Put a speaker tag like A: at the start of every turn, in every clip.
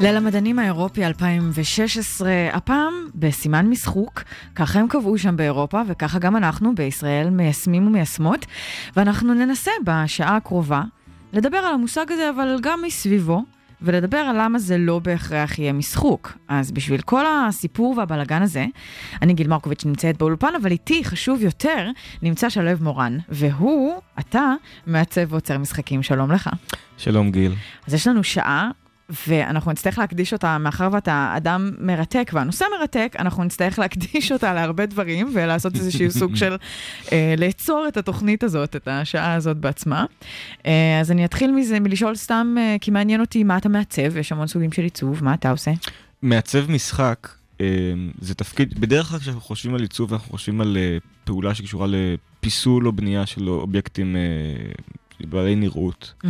A: ליל המדענים האירופי 2016, הפעם בסימן משחוק, ככה הם קבעו שם באירופה, וככה גם אנחנו בישראל מיישמים ומיישמות, ואנחנו ננסה בשעה הקרובה לדבר על המושג הזה, אבל גם מסביבו, ולדבר על למה זה לא בהכרח יהיה משחוק. אז בשביל כל הסיפור והבלגן הזה, אני גיל מרקוביץ' נמצאת באולפן, אבל איתי, חשוב יותר, נמצא שלו מורן, והוא, אתה, מעצב ועוצר משחקים. שלום לך.
B: שלום גיל.
A: אז יש לנו שעה, ואנחנו נצטרך להקדיש אותה, מאחר ואתה אדם מרתק והנושא מרתק, אנחנו נצטרך להקדיש אותה להרבה דברים ולעשות איזשהו סוג של אה, לעצור את התוכנית הזאת, את השעה הזאת בעצמה. אה, אז אני אתחיל מזה, מלשאול סתם, אה, כי מעניין אותי מה אתה מעצב, יש המון סוגים של עיצוב, מה אתה עושה?
B: מעצב משחק אה, זה תפקיד, בדרך כלל כשאנחנו חושבים על עיצוב, אנחנו חושבים על אה, פעולה שקשורה לפיסול או בנייה של אובייקטים אה, בעלי נראות.
A: Mm-hmm.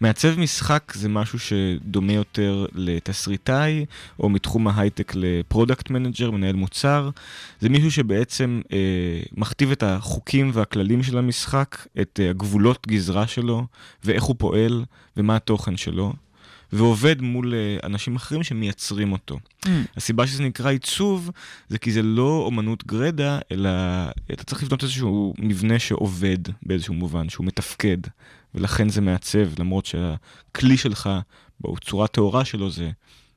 B: מעצב משחק זה משהו שדומה יותר לתסריטאי, או מתחום ההייטק ל product manager, מנהל מוצר. זה מישהו שבעצם אה, מכתיב את החוקים והכללים של המשחק, את אה, הגבולות גזרה שלו, ואיך הוא פועל, ומה התוכן שלו. ועובד מול uh, אנשים אחרים שמייצרים אותו. Mm. הסיבה שזה נקרא עיצוב, זה כי זה לא אומנות גרידא, אלא אתה צריך לבנות איזשהו מבנה שעובד באיזשהו מובן, שהוא מתפקד, ולכן זה מעצב, למרות שהכלי שלך, בצורה טהורה שלו, זה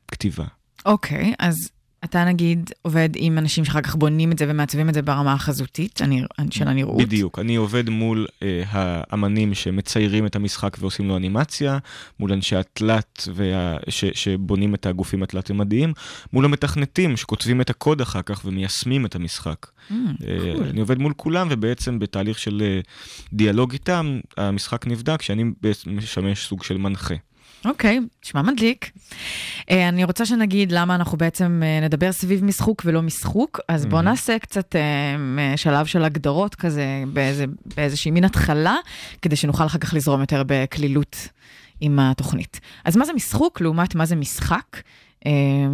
B: כתיבה.
A: אוקיי, okay, אז אתה נגיד עובד עם אנשים שאחר כך בונים את זה ומעצבים את זה ברמה החזותית הנרא... של הנראות?
B: בדיוק, אני עובד מול אה, האמנים שמציירים את המשחק ועושים לו אנימציה, מול אנשי התלת וה... ש... שבונים את הגופים התלת-ממדיים, מול המתכנתים שכותבים את הקוד אחר כך ומיישמים את המשחק. Mm, אה, cool. אני עובד מול כולם ובעצם בתהליך של אה, דיאלוג איתם, המשחק נבדק שאני משמש סוג של מנחה.
A: אוקיי, okay, נשמע מדליק. Uh, אני רוצה שנגיד למה אנחנו בעצם uh, נדבר סביב משחוק ולא משחוק, אז בואו mm-hmm. נעשה קצת uh, שלב של הגדרות כזה, באיזה, באיזושהי מין התחלה, כדי שנוכל אחר כך לזרום יותר בקלילות עם התוכנית. אז מה זה משחוק לעומת מה זה משחק, uh,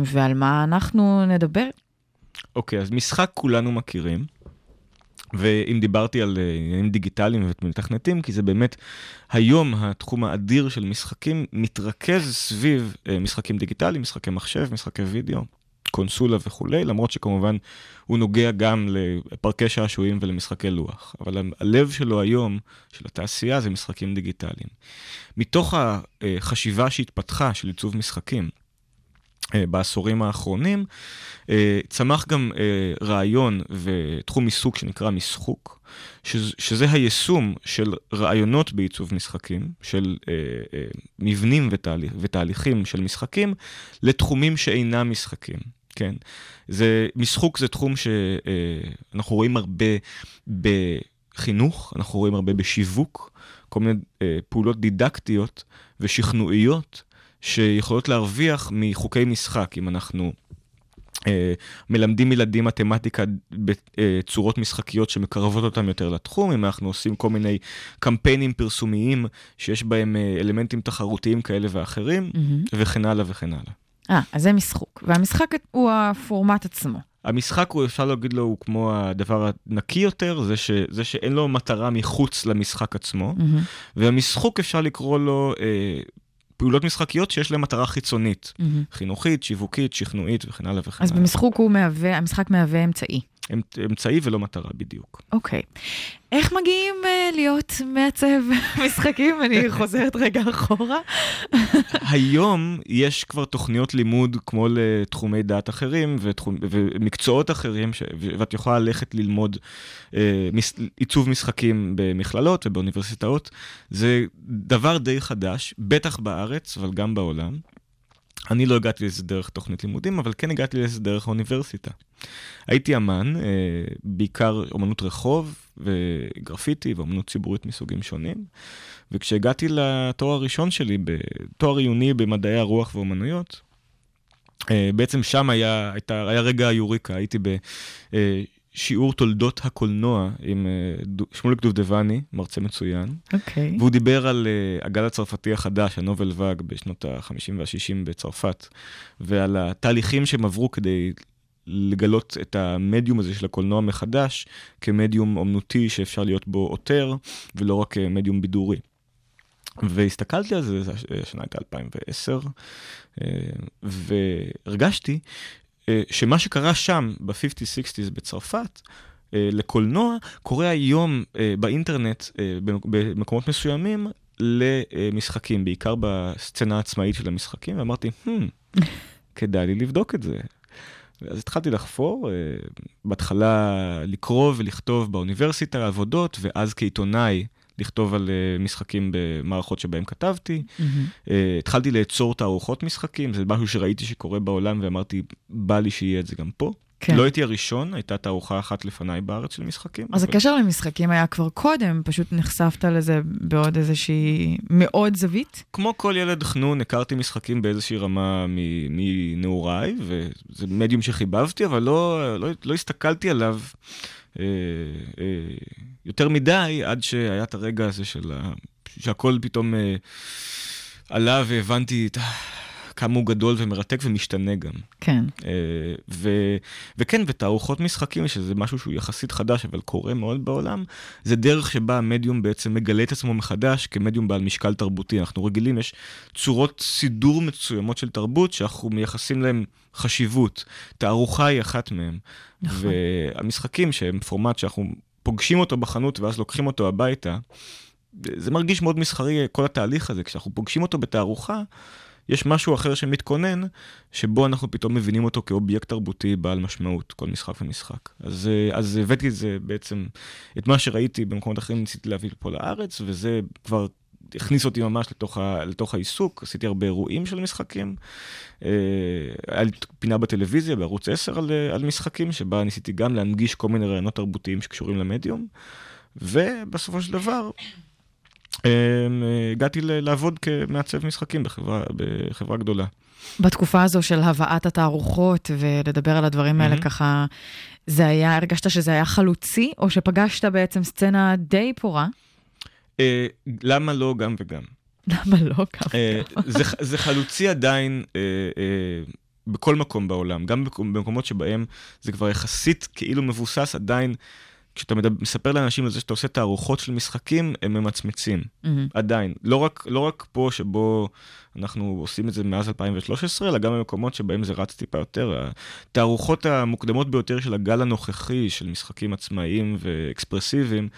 A: ועל מה אנחנו נדבר?
B: אוקיי, okay, אז משחק כולנו מכירים. ואם דיברתי על אה, עניינים דיגיטליים ומתכנתים, כי זה באמת היום התחום האדיר של משחקים מתרכז סביב אה, משחקים דיגיטליים, משחקי מחשב, משחקי וידאו, קונסולה וכולי, למרות שכמובן הוא נוגע גם לפרקי שעשועים ולמשחקי לוח. אבל הלב שלו היום, של התעשייה, זה משחקים דיגיטליים. מתוך החשיבה שהתפתחה של עיצוב משחקים, אה, בעשורים האחרונים, אה, צמח גם אה, רעיון ותחום עיסוק שנקרא משחוק, שזה היישום של רעיונות בעיצוב משחקים, של מבנים ותהליך, ותהליכים של משחקים, לתחומים שאינם משחקים. כן, זה, משחוק זה תחום שאנחנו רואים הרבה בחינוך, אנחנו רואים הרבה בשיווק, כל מיני פעולות דידקטיות ושכנועיות שיכולות להרוויח מחוקי משחק, אם אנחנו אה, מלמדים ילדים מתמטיקה בצורות משחקיות שמקרבות אותם יותר לתחום, אם אנחנו עושים כל מיני קמפיינים פרסומיים שיש בהם אה, אלמנטים תחרותיים כאלה ואחרים, mm-hmm. וכן הלאה וכן הלאה.
A: אה, אז זה משחוק, והמשחק הוא הפורמט עצמו.
B: המשחק הוא, אפשר להגיד לו, הוא כמו הדבר הנקי יותר, זה, ש, זה שאין לו מטרה מחוץ למשחק עצמו, mm-hmm. והמשחוק אפשר לקרוא לו אה, פעולות משחקיות שיש להן מטרה חיצונית, mm-hmm. חינוכית, שיווקית, שכנועית וכן הלאה וכן
A: הלאה. אז במשחק הוא מהווה, המשחק מהווה אמצעי.
B: אמצעי ולא מטרה בדיוק.
A: אוקיי. Okay. איך מגיעים uh, להיות מעצב משחקים? אני חוזרת רגע אחורה.
B: היום יש כבר תוכניות לימוד כמו לתחומי דעת אחרים ותחומ, ומקצועות אחרים, ש, ואת יכולה ללכת ללמוד uh, מס, עיצוב משחקים במכללות ובאוניברסיטאות. זה דבר די חדש, בטח בארץ, אבל גם בעולם. אני לא הגעתי לזה דרך תוכנית לימודים, אבל כן הגעתי לזה דרך האוניברסיטה. הייתי אמן, אה, בעיקר אומנות רחוב וגרפיטי ואומנות ציבורית מסוגים שונים, וכשהגעתי לתואר הראשון שלי, בתואר עיוני במדעי הרוח ואומנויות, אה, בעצם שם היה, הייתה, היה רגע היוריקה, הייתי בשיעור תולדות הקולנוע עם אה, שמוליק דובדבני, מרצה מצוין,
A: אוקיי.
B: והוא דיבר על אה, הגל הצרפתי החדש, הנובל ואג, בשנות ה-50 וה-60 בצרפת, ועל התהליכים שהם עברו כדי לגלות את המדיום הזה של הקולנוע מחדש, כמדיום אומנותי שאפשר להיות בו עותר, ולא רק אה, מדיום בידורי. והסתכלתי על זה, זה הש- השנה הייתה 2010, אה, והרגשתי שמה שקרה שם ב-50-60's בצרפת, אה, לקולנוע, קורה היום אה, באינטרנט, אה, במק- במקומות מסוימים, למשחקים, בעיקר בסצנה העצמאית של המשחקים, ואמרתי, hmm, כדאי לי לבדוק את זה. אז התחלתי לחפור, אה, בהתחלה לקרוא ולכתוב באוניברסיטה עבודות, ואז כעיתונאי לכתוב על אה, משחקים במערכות שבהם כתבתי.
A: מהמם.
B: אה, התחלתי לאצור תערוכות משחקים, זה משהו שראיתי שקורה בעולם, ואמרתי, בא לי שיהיה את זה גם פה.
A: כן.
B: לא הייתי הראשון, הייתה תערוכה אחת לפניי בארץ של משחקים.
A: אז
B: אבל-
A: הקשר למשחקים היה כבר קודם, פשוט נחשפת לזה בעוד איזושהי מאוד זווית.
B: כמו כל ילד חנון, הכרתי משחקים באיזושהי רמה מנעוריי, וזה מדיום שחיבבתי, אבל לא, לא, לא הסתכלתי עליו יותר מדי, עד שהיה את הרגע הזה של ה... שהכל פתאום אה, עלה והבנתי את... כמה הוא גדול ומרתק ומשתנה גם.
A: כן.
B: אה, ו, וכן, ותערוכות משחקים, שזה משהו שהוא יחסית חדש, אבל קורה מאוד בעולם, זה דרך שבה המדיום בעצם מגלה את עצמו מחדש כמדיום בעל משקל תרבותי. אנחנו רגילים, יש צורות סידור מסוימות של תרבות שאנחנו מייחסים להם חשיבות. תערוכה היא אחת מהן.
A: נכון.
B: והמשחקים שהם פורמט שאנחנו פוגשים אותו בחנות ואז לוקחים אותו הביתה, זה מרגיש מאוד מסחרי, כל התהליך הזה. כשאנחנו פוגשים אותו בתערוכה, יש משהו אחר שמתכונן, שבו אנחנו פתאום מבינים אותו כאובייקט תרבותי בעל משמעות, כל משחק ומשחק. אז, אה, אז הבאתי את זה בעצם, את מה שראיתי במקומות אחרים ניסיתי להביא לפה לארץ, וזה כבר הכניס אותי ממש לתוך, ה, לתוך העיסוק, עשיתי הרבה אירועים של משחקים. אה, היה לי פינה בטלוויזיה, בערוץ 10 על, אה, על משחקים, שבה ניסיתי גם להנגיש כל מיני רעיונות תרבותיים שקשורים למדיום, ובסופו של דבר, הגעתי ל- לעבוד כמעצב משחקים בחברה, בחברה גדולה.
A: בתקופה הזו של הבאת התערוכות ולדבר על הדברים האלה
B: מהמם.
A: ככה, זה היה, הרגשת שזה היה חלוצי, או שפגשת בעצם סצנה די פורה?
B: אה, למה לא גם וגם?
A: למה לא ככה?
B: אה, זה, זה חלוצי עדיין אה, אה, בכל מקום בעולם, גם במקומ- במקומות שבהם זה כבר יחסית כאילו מבוסס, עדיין, כשאתה מדבר, מספר לאנשים על זה שאתה עושה תערוכות של משחקים, הם ממצמצים.
A: מהמם.
B: עדיין. לא רק, לא רק פה שבו אנחנו עושים את זה מאז 2013, אלא גם במקומות שבהם זה רץ טיפה יותר. התערוכות המוקדמות ביותר של הגל הנוכחי של משחקים עצמאיים ואקספרסיביים,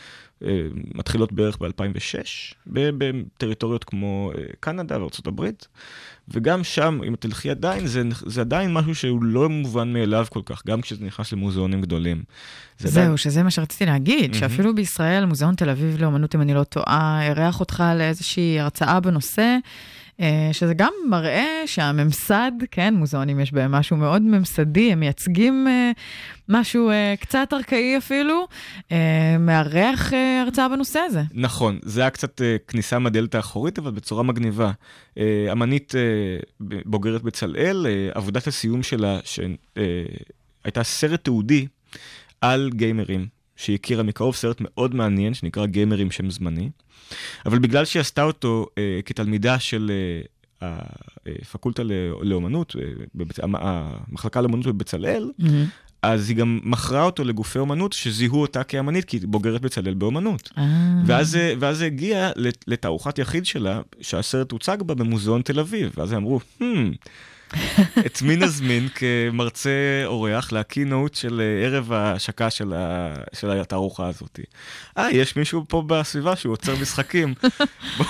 B: אה, מתחילות בערך ב-2006, בטריטוריות כמו אה, קנדה הברית, וגם שם, אם תלכי עדיין, זה, זה עדיין משהו שהוא לא מובן מאליו כל כך, גם כשזה נכנס למוזיאונים גדולים. זה עדיין-
A: זהו, שזה מה שרציתי להגיד,
B: מהמם.
A: שאפילו בישראל, מוזיאון תל אביב לאומנות, אם אני לא טועה, אירח אותך לאיזושהי הרצאה בנושא, שזה גם מראה שהממסד, כן, מוזיאונים יש בהם משהו מאוד ממסדי, הם מייצגים אה, משהו אה, קצת ארכאי אפילו, אה, מארח אה, הרצאה בנושא הזה.
B: נכון, זה היה קצת אה, כניסה מהדלת האחורית, אבל בצורה מגניבה. אה, אמנית אה, בוגרת בצלאל, אה, עבודת הסיום שלה, שהייתה סרט תיעודי על גיימרים, שהיא הכירה מקרוב, סרט מאוד מעניין, שנקרא גיימרים שם זמני. אבל בגלל שהיא עשתה אותו אה, כתלמידה של אה, הפקולטה לא- לאומנות, אה, בבצ... המ- המחלקה לאומנות בבצלאל, אז היא גם מכרה אותו לגופי אומנות שזיהו אותה כאמנית, כי היא בוגרת בצלאל באומנות.
A: אה,
B: ואז, זה- ואז זה הגיע לת- לתערוכת יחיד שלה, שהסרט הוצג בה במוזיאון תל אביב. ואז הם אמרו, hmm, את מי נזמין כמרצה אורח לקינוט של אה, ערב ההשקה של, ה... של התערוכה הזאת? אה, יש מישהו פה בסביבה שהוא עוצר משחקים. בוא-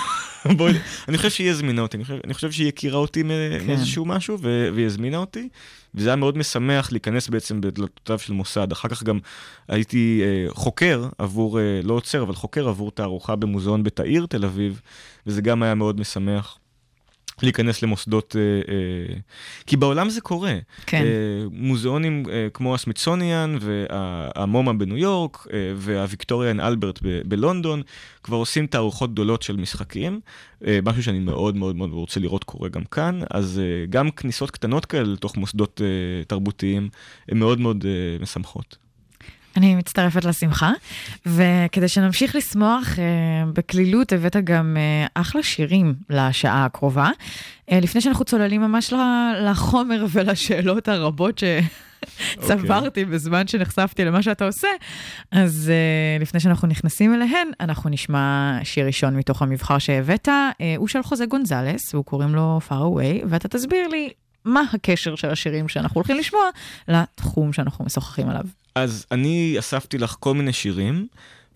B: בואי, אני חושב שהיא הזמינה אותי, אני חושב, אני חושב שהיא הכירה אותי
A: כן.
B: מאיזשהו משהו, ו- והיא הזמינה אותי, וזה היה מאוד משמח להיכנס בעצם בדלתותיו של מוסד. אחר כך גם הייתי אה, חוקר עבור, אה, לא עוצר, אבל חוקר עבור תערוכה במוזיאון בית העיר תל אביב, וזה גם היה מאוד משמח. להיכנס למוסדות, אה, אה, כי בעולם זה קורה.
A: כן.
B: אה, מוזיאונים כמו הסמיתסוניאן והמומה בניו יורק והוויקטוריאן אלברט בלונדון כבר עושים תערוכות גדולות של משחקים, משהו שאני מאוד מאוד מאוד רוצה לראות קורה גם כאן, אז גם כניסות קטנות כאלה לתוך מוסדות תרבותיים הן מאוד מאוד משמחות.
A: אני מצטרפת לשמחה, וכדי שנמשיך לשמוח, אה, בקלילות הבאת גם אה, אחלה שירים לשעה הקרובה. אה, לפני שאנחנו צוללים ממש לחומר ולשאלות הרבות שצברתי בזמן שנחשפתי למה שאתה עושה, אז אה, לפני שאנחנו נכנסים אליהן, אנחנו נשמע שיר ראשון מתוך המבחר שהבאת. אה, הוא של חוזה גונזלס, והוא קוראים לו far away, ואתה תסביר לי מה הקשר של השירים שאנחנו הולכים לשמוע לתחום שאנחנו משוחחים עליו.
B: אז אני אספתי לך כל מיני שירים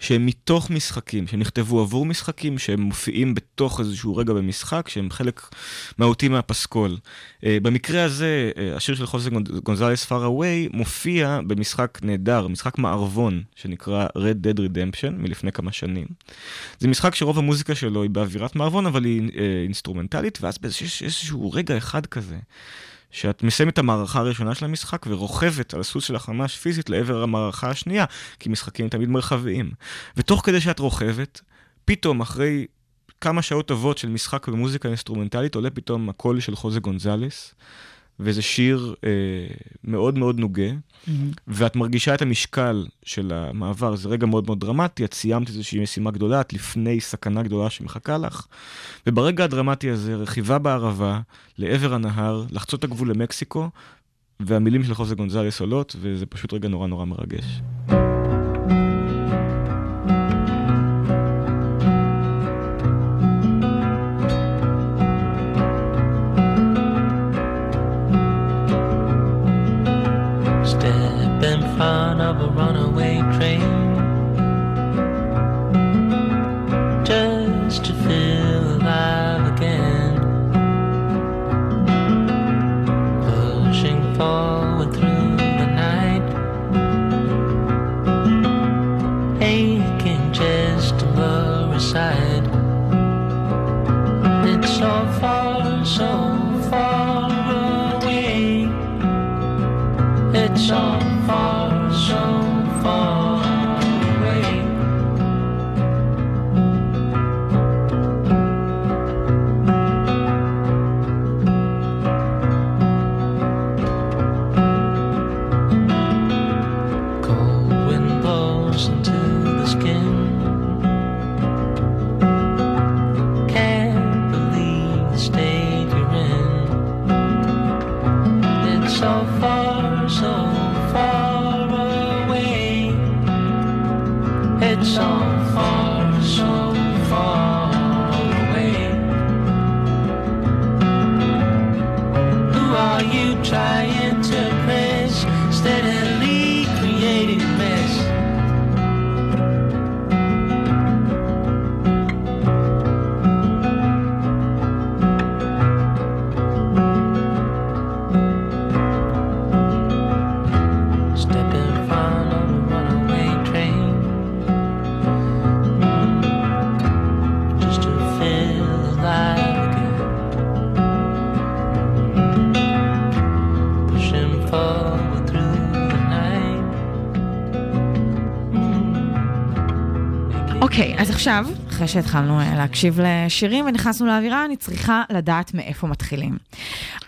B: שהם מתוך משחקים, שנכתבו עבור משחקים, שהם מופיעים בתוך איזשהו רגע במשחק, שהם חלק מהותי מהפסקול. Uh, במקרה הזה, uh, השיר של חוסן גונזלס far away מופיע במשחק נהדר, משחק מערבון, שנקרא Red Dead Redemption, מלפני כמה שנים. זה משחק שרוב המוזיקה שלו היא באווירת מערבון, אבל היא uh, אינסטרומנטלית, ואז יש איזשהו רגע אחד כזה. שאת מסיימת את המערכה הראשונה של המשחק ורוכבת על הסוס שלך ממש פיזית לעבר המערכה השנייה, כי משחקים תמיד מרחביים. ותוך כדי שאת רוכבת, פתאום אחרי כמה שעות טובות של משחק במוזיקה אינסטרומנטלית, עולה פתאום הקול של חוזה גונזלס, וזה שיר אה, מאוד מאוד נוגה, mm-hmm. ואת מרגישה את המשקל של המעבר, זה רגע מאוד מאוד דרמטי, את סיימת איזושהי משימה גדולה, את לפני סכנה גדולה שמחכה לך, וברגע הדרמטי הזה, רכיבה בערבה, לעבר הנהר, לחצות את הגבול למקסיקו, והמילים של חוזה גונזלס עולות, וזה פשוט רגע נורא נורא מרגש.
A: love around. עכשיו, אחרי שהתחלנו אה, להקשיב לשירים ונכנסנו לאווירה, אני צריכה לדעת מאיפה מתחילים.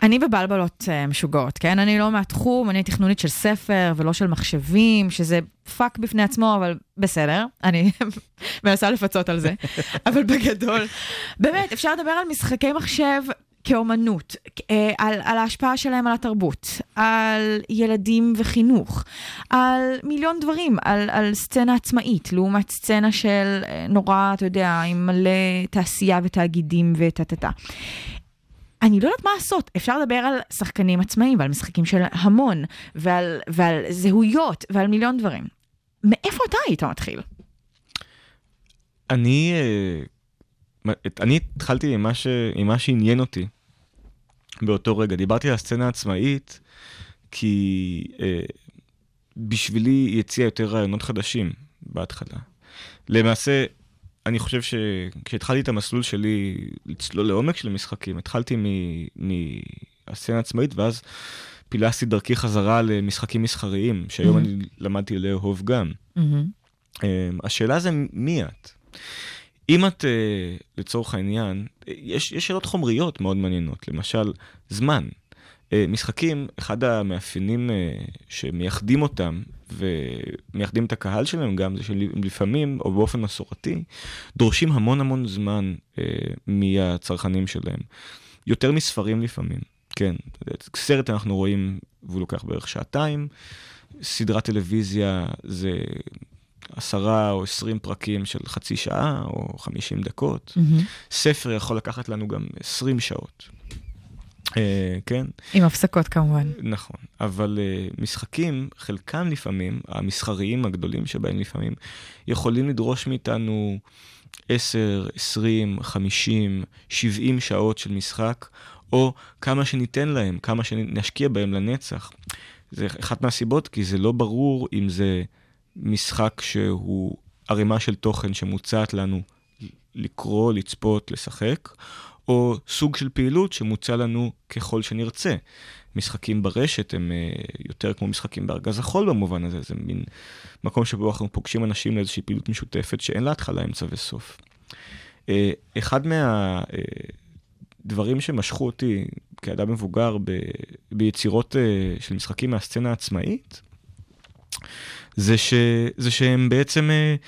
A: אני בבלבלות אה, משוגעות, כן? אני לא מהתחום, אני חנונית של ספר ולא של מחשבים, שזה פאק בפני עצמו, אבל בסדר, אני מנסה לפצות על זה. אבל בגדול, באמת, אפשר לדבר על משחקי מחשב כאומנות, אה, על, על ההשפעה שלהם על התרבות, על ילדים וחינוך, על מיליון דברים, על, על סצנה עצמאית, לעומת סצנה של אה, נורא, אתה יודע, עם מלא תעשייה ותאגידים וטה-טה-טה. אני לא יודעת מה לעשות, אפשר לדבר על שחקנים עצמאיים ועל משחקים של המון, ועל, ועל זהויות ועל מיליון דברים. מאיפה אתה היית מתחיל?
B: אני, אה, אני התחלתי עם מה, ש, עם מה שעניין אותי באותו רגע. דיברתי על הסצנה העצמאית, כי אה, בשבילי היא הציעה יותר רעיונות חדשים בהתחלה. למעשה, אני חושב שכשהתחלתי את המסלול שלי לצלול לעומק של משחקים, התחלתי מהסצנה העצמאית, ואז פילסתי דרכי חזרה למשחקים מסחריים, שהיום
A: מהמם.
B: אני למדתי לאהוב גם.
A: מהמם.
B: אמ, השאלה זה מי את. אם את, אה, לצורך העניין, אה, יש, יש שאלות חומריות מאוד מעניינות, למשל, זמן. אה, משחקים, אחד המאפיינים שמייחדים אותם ומייחדים את הקהל שלהם גם, זה שלפעמים, או באופן מסורתי, דורשים המון המון זמן מהצרכנים שלהם. יותר מספרים לפעמים, כן. סרט אנחנו רואים, והוא לוקח בערך שעתיים, סדרת טלוויזיה זה עשרה או עשרים פרקים של חצי שעה או חמישים דקות.
A: מהמם.
B: ספר יכול לקחת לנו גם עשרים שעות. אה, כן,
A: עם הפסקות כמובן.
B: נכון. אבל uh, משחקים, חלקם לפעמים, המסחריים הגדולים שבהם לפעמים, יכולים לדרוש מאיתנו 10, 20, 50, 70 שעות של משחק, או כמה שניתן להם, כמה שנשקיע בהם לנצח. זה אחת מהסיבות, כי זה לא ברור אם זה משחק שהוא ערימה של תוכן שמוצעת לנו לקרוא, לצפות, לשחק, או סוג של פעילות שמוצע לנו ככל שנרצה. משחקים ברשת הם uh, יותר כמו משחקים בארגז החול במובן הזה, זה מין מקום שבו אנחנו פוגשים אנשים לאיזושהי פעילות משותפת שאין לה התחלה, אמצע וסוף. Uh, אחד מהדברים שמשכו אותי כאדם מבוגר ב, ביצירות של משחקים מהסצנה העצמאית, זה, ש, זה שהם בעצם uh,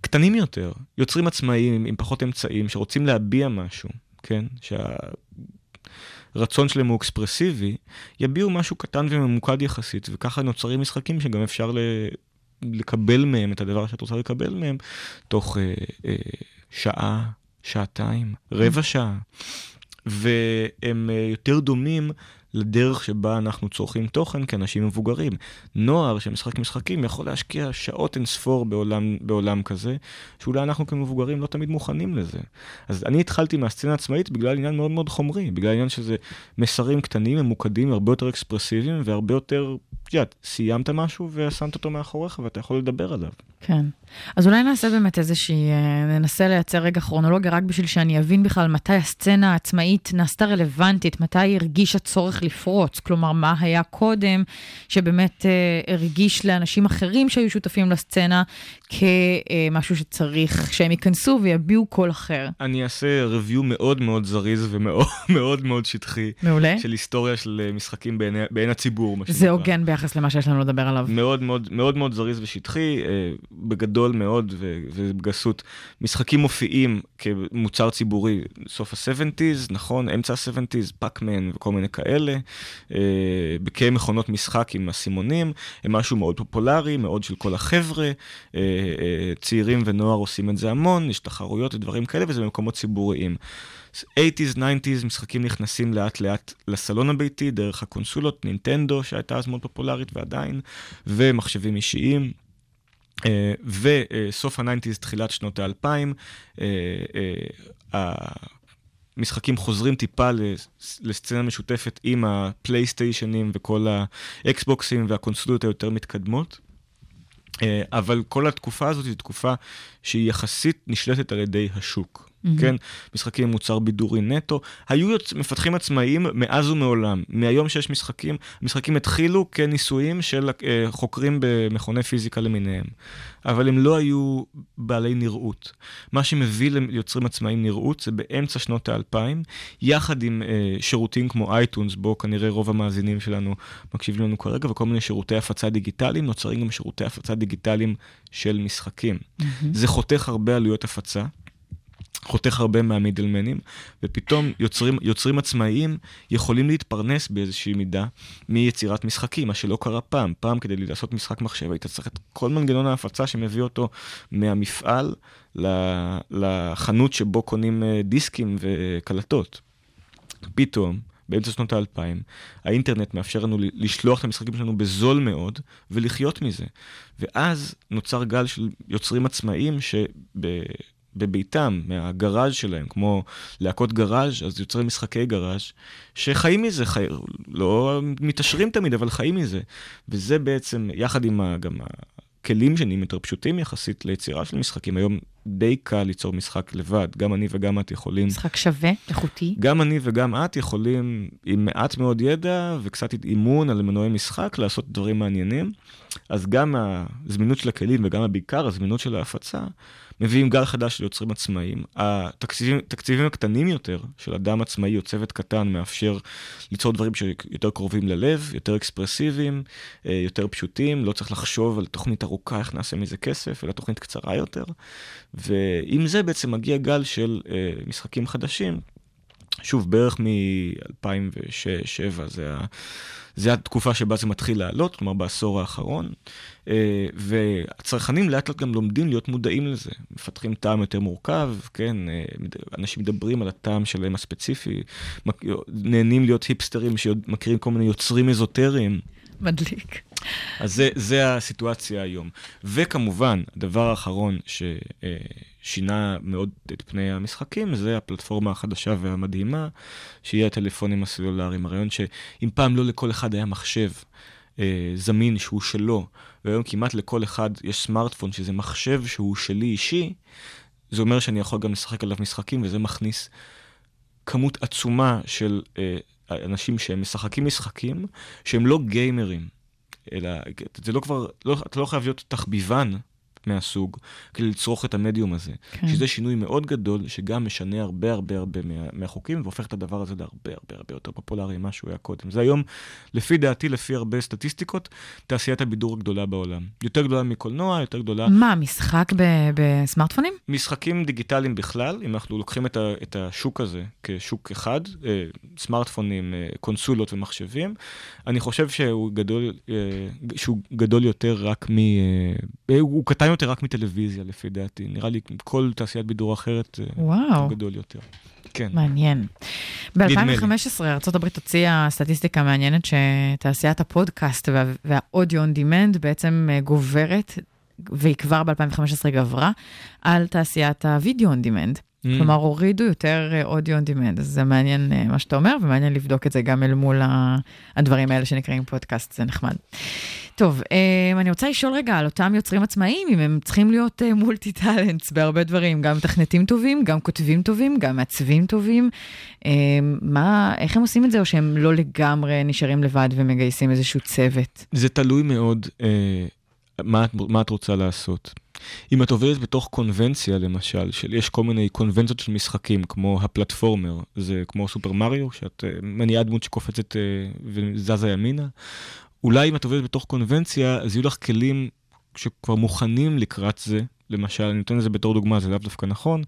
B: קטנים יותר, יוצרים עצמאיים עם פחות אמצעים, שרוצים להביע משהו, כן? שהרצון שלהם הוא אקספרסיבי, יביעו משהו קטן וממוקד יחסית, וככה נוצרים משחקים שגם אפשר ל... לקבל מהם את הדבר שאת רוצה לקבל מהם תוך אה, אה, שעה, שעתיים, רבע שעה. והם אה, יותר דומים לדרך שבה אנחנו צורכים תוכן כאנשים מבוגרים. נוער שמשחק משחקים יכול להשקיע שעות אין ספור בעולם, בעולם כזה, שאולי אנחנו כמבוגרים לא תמיד מוכנים לזה. אז אני התחלתי מהסצנה העצמאית בגלל עניין מאוד מאוד חומרי, בגלל עניין שזה מסרים קטנים, ממוקדים, הרבה יותר אקספרסיביים והרבה יותר, את יודעת, סיימת משהו ושמת אותו מאחוריך ואתה יכול לדבר עליו.
A: כן. אז אולי נעשה באמת איזושהי, אה, ננסה לייצר רגע כרונולוגיה רק בשביל שאני אבין בכלל מתי הסצנה העצמאית נעשתה רלוונטית, מתי היא הרגישה צורך לפרוץ, כלומר, מה היה קודם שבאמת אה, הרגיש לאנשים אחרים שהיו שותפים לסצנה כמשהו שצריך שהם ייכנסו ויביעו קול אחר.
B: אני אעשה ריוויו מאוד מאוד זריז ומאוד מאוד מאוד שטחי.
A: מעולה.
B: של היסטוריה של אה, משחקים בעיני, בעין הציבור, מה
A: זה
B: שנקרא.
A: הוגן ביחס למה שיש לנו לדבר עליו.
B: מאוד מאוד מאוד מאוד זריז ושטחי, אה, בגדול מאוד ובגסות. משחקים מופיעים כמוצר ציבורי סוף ה-70's, נכון, אמצע ה-70's, פאקמן וכל מיני כאלה, אה, כמכונות משחק עם אסימונים, הם משהו מאוד פופולרי, מאוד של כל החבר'ה, אה, אה, צעירים ונוער עושים את זה המון, יש תחרויות ודברים כאלה, וזה במקומות ציבוריים. 80's, 90's, משחקים נכנסים לאט לאט לסלון הביתי דרך הקונסולות, נינטנדו שהייתה אז מאוד פופולרית ועדיין, ומחשבים אישיים. Uh, וסוף ה-90's, תחילת שנות ה-2000, uh, uh, המשחקים חוזרים טיפה לס- לסצנה משותפת עם הפלייסטיישנים וכל האקסבוקסים והקונסולות היותר מתקדמות. אבל כל התקופה הזאת היא תקופה שהיא יחסית נשלטת על ידי השוק.
A: מהמם.
B: כן, משחקים עם מוצר בידורי נטו. היו. מפתחים עצמאיים מאז ומעולם. מהיום שיש משחקים, המשחקים התחילו כניסויים של אה, חוקרים במכוני פיזיקה למיניהם. אבל הם לא היו בעלי נראות. מה שמביא ליוצרים עצמאיים נראות זה באמצע שנות האלפיים, יחד עם אה, שירותים כמו אייטונס, בו כנראה רוב המאזינים שלנו מקשיבים לנו כרגע, וכל מיני שירותי הפצה דיגיטליים, נוצרים גם שירותי הפצה דיגיטליים של משחקים. זה חותך הרבה עלויות הפצה. חותך הרבה מהמידלמנים, ופתאום יוצרים, יוצרים עצמאיים יכולים להתפרנס באיזושהי מידה מיצירת משחקים, מה שלא קרה פעם. פעם כדי לעשות משחק מחשב היית צריך את כל מנגנון ההפצה שמביא אותו מהמפעל לחנות שבו קונים אה, דיסקים וקלטות. פתאום, באמצע שנות האלפיים, האינטרנט מאפשר לנו לשלוח את המשחקים שלנו בזול מאוד ולחיות מזה. ואז נוצר גל של יוצרים עצמאיים שבביתם, מהגראז' שלהם, כמו להקות גראז', אז יוצרים משחקי גראז', שחיים מזה, חי... לא מתעשרים תמיד, אבל חיים מזה. וזה בעצם, יחד עם ה... גם כלים שנהיים יותר פשוטים יחסית ליצירה של משחקים. היום די קל ליצור משחק לבד, גם אני וגם את יכולים.
A: משחק שווה, איכותי.
B: גם אני וגם את יכולים, עם מעט מאוד ידע וקצת אימון על מנועי משחק, לעשות דברים מעניינים. אז גם הזמינות של הכלים וגם בעיקר הזמינות של ההפצה, מביאים גל חדש של יוצרים עצמאיים. התקציבים הקטנים יותר של אדם עצמאי או צוות קטן מאפשר ליצור דברים שיותר קרובים ללב, יותר אקספרסיביים, אה, יותר פשוטים, לא צריך לחשוב על תוכנית ארוכה, איך נעשה מזה כסף, אלא תוכנית קצרה יותר. ועם זה בעצם מגיע גל של אה, משחקים חדשים. שוב, בערך מ-2006-2007 זה, ה... זה התקופה שבה זה מתחיל לעלות, כלומר בעשור האחרון. אה, והצרכנים לאט לאט גם לומדים להיות מודעים לזה. מפתחים טעם יותר מורכב, כן, אה, אנשים מדברים על הטעם שלהם הספציפי, נהנים להיות היפסטרים שמכירים כל מיני יוצרים אזוטריים.
A: מדליק.
B: אז זה, זה הסיטואציה היום. וכמובן, הדבר האחרון ששינה מאוד את פני המשחקים, זה הפלטפורמה החדשה והמדהימה, שהיא הטלפונים הסלולריים. הרעיון שאם פעם לא לכל אחד היה מחשב אה, זמין שהוא שלו, והיום כמעט לכל אחד יש סמארטפון שזה מחשב שהוא שלי אישי, זה אומר שאני יכול גם לשחק עליו משחקים, וזה מכניס כמות עצומה של אה, אנשים שהם משחקים משחקים, שהם לא גיימרים, אלא זה לא כבר, לא, אתה לא חייב להיות תחביבן מהסוג, כדי לצרוך את המדיום הזה. כן. שזה שינוי מאוד גדול, שגם משנה הרבה הרבה הרבה מה, מהחוקים, והופך את הדבר הזה להרבה הרבה הרבה יותר פופולרי ממה שהוא היה קודם. זה היום, לפי דעתי, לפי הרבה סטטיסטיקות, תעשיית הבידור הגדולה בעולם. יותר גדולה מקולנוע, יותר גדולה...
A: מה, משחק ב- בסמארטפונים?
B: משחקים דיגיטליים בכלל, אם אנחנו לוקחים את, ה- את השוק הזה כשוק אחד, אה, סמארטפונים, אה, קונסולות ומחשבים, אני חושב שהוא גדול, אה, שהוא גדול יותר רק מ... אה, הוא קטן יותר רק מטלוויזיה, לפי דעתי. נראה לי כל תעשיית בידור אחרת אה,
A: וואו.
B: הוא גדול יותר. כן.
A: מעניין. ב-2015 ארה"ב הוציאה סטטיסטיקה מעניינת שתעשיית הפודקאסט וה- וה audio on demand בעצם אה, גוברת, והיא כבר ב-2015 גברה, על תעשיית ה video on demand.
B: Mm.
A: כלומר, הורידו יותר audio on demand, אז זה מעניין אה, מה שאתה אומר, ומעניין לבדוק את זה גם אל מול ה- הדברים האלה שנקראים פודקאסט, זה נחמד. טוב, אה, אני רוצה לשאול רגע על אותם יוצרים עצמאיים, אם הם צריכים להיות multi talents בהרבה דברים, גם מתכנתים טובים, גם כותבים טובים, גם מעצבים טובים. אה, מה, איך הם עושים את זה, או שהם לא לגמרי נשארים לבד ומגייסים איזשהו צוות?
B: זה תלוי מאוד אה, מה, מה את רוצה לעשות. אם את עובדת בתוך קונבנציה, למשל, של יש כל מיני קונבנציות של משחקים, כמו הפלטפורמר, זה כמו סופר מריו, שאת אה, מניעה דמות שקופצת אה, וזזה ימינה. אולי אם את עובדת בתוך קונבנציה, אז יהיו לך כלים שכבר מוכנים לקראת זה. למשל, אני נותן את זה בתור דוגמה, זה לאו דווקא נכון,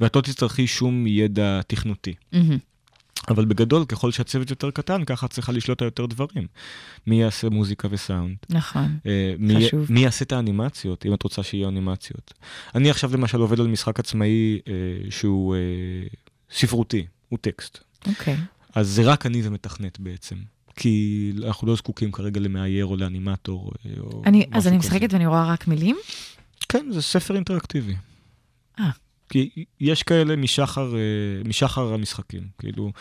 B: ואת לא תצטרכי שום ידע תכנותי.
A: מהמם.
B: אבל בגדול, ככל שהצוות יותר קטן, ככה צריכה לשלוט על יותר דברים. מי יעשה מוזיקה וסאונד?
A: נכון.
B: אה, מי,
A: חשוב.
B: מי יעשה את האנימציות, אם את רוצה שיהיו אנימציות. אני עכשיו למשל עובד על משחק עצמאי אה, שהוא אה, ספרותי, הוא טקסט.
A: אוקיי.
B: אז זה רק אני ומתכנת בעצם. כי אנחנו לא זקוקים כרגע למאייר או לאנימטור. או
A: אני, אז אני. משחקת ואני רואה רק מילים?
B: כן, זה ספר אינטראקטיבי. כי יש כאלה משחר, אה, משחר המשחקים. כאילו,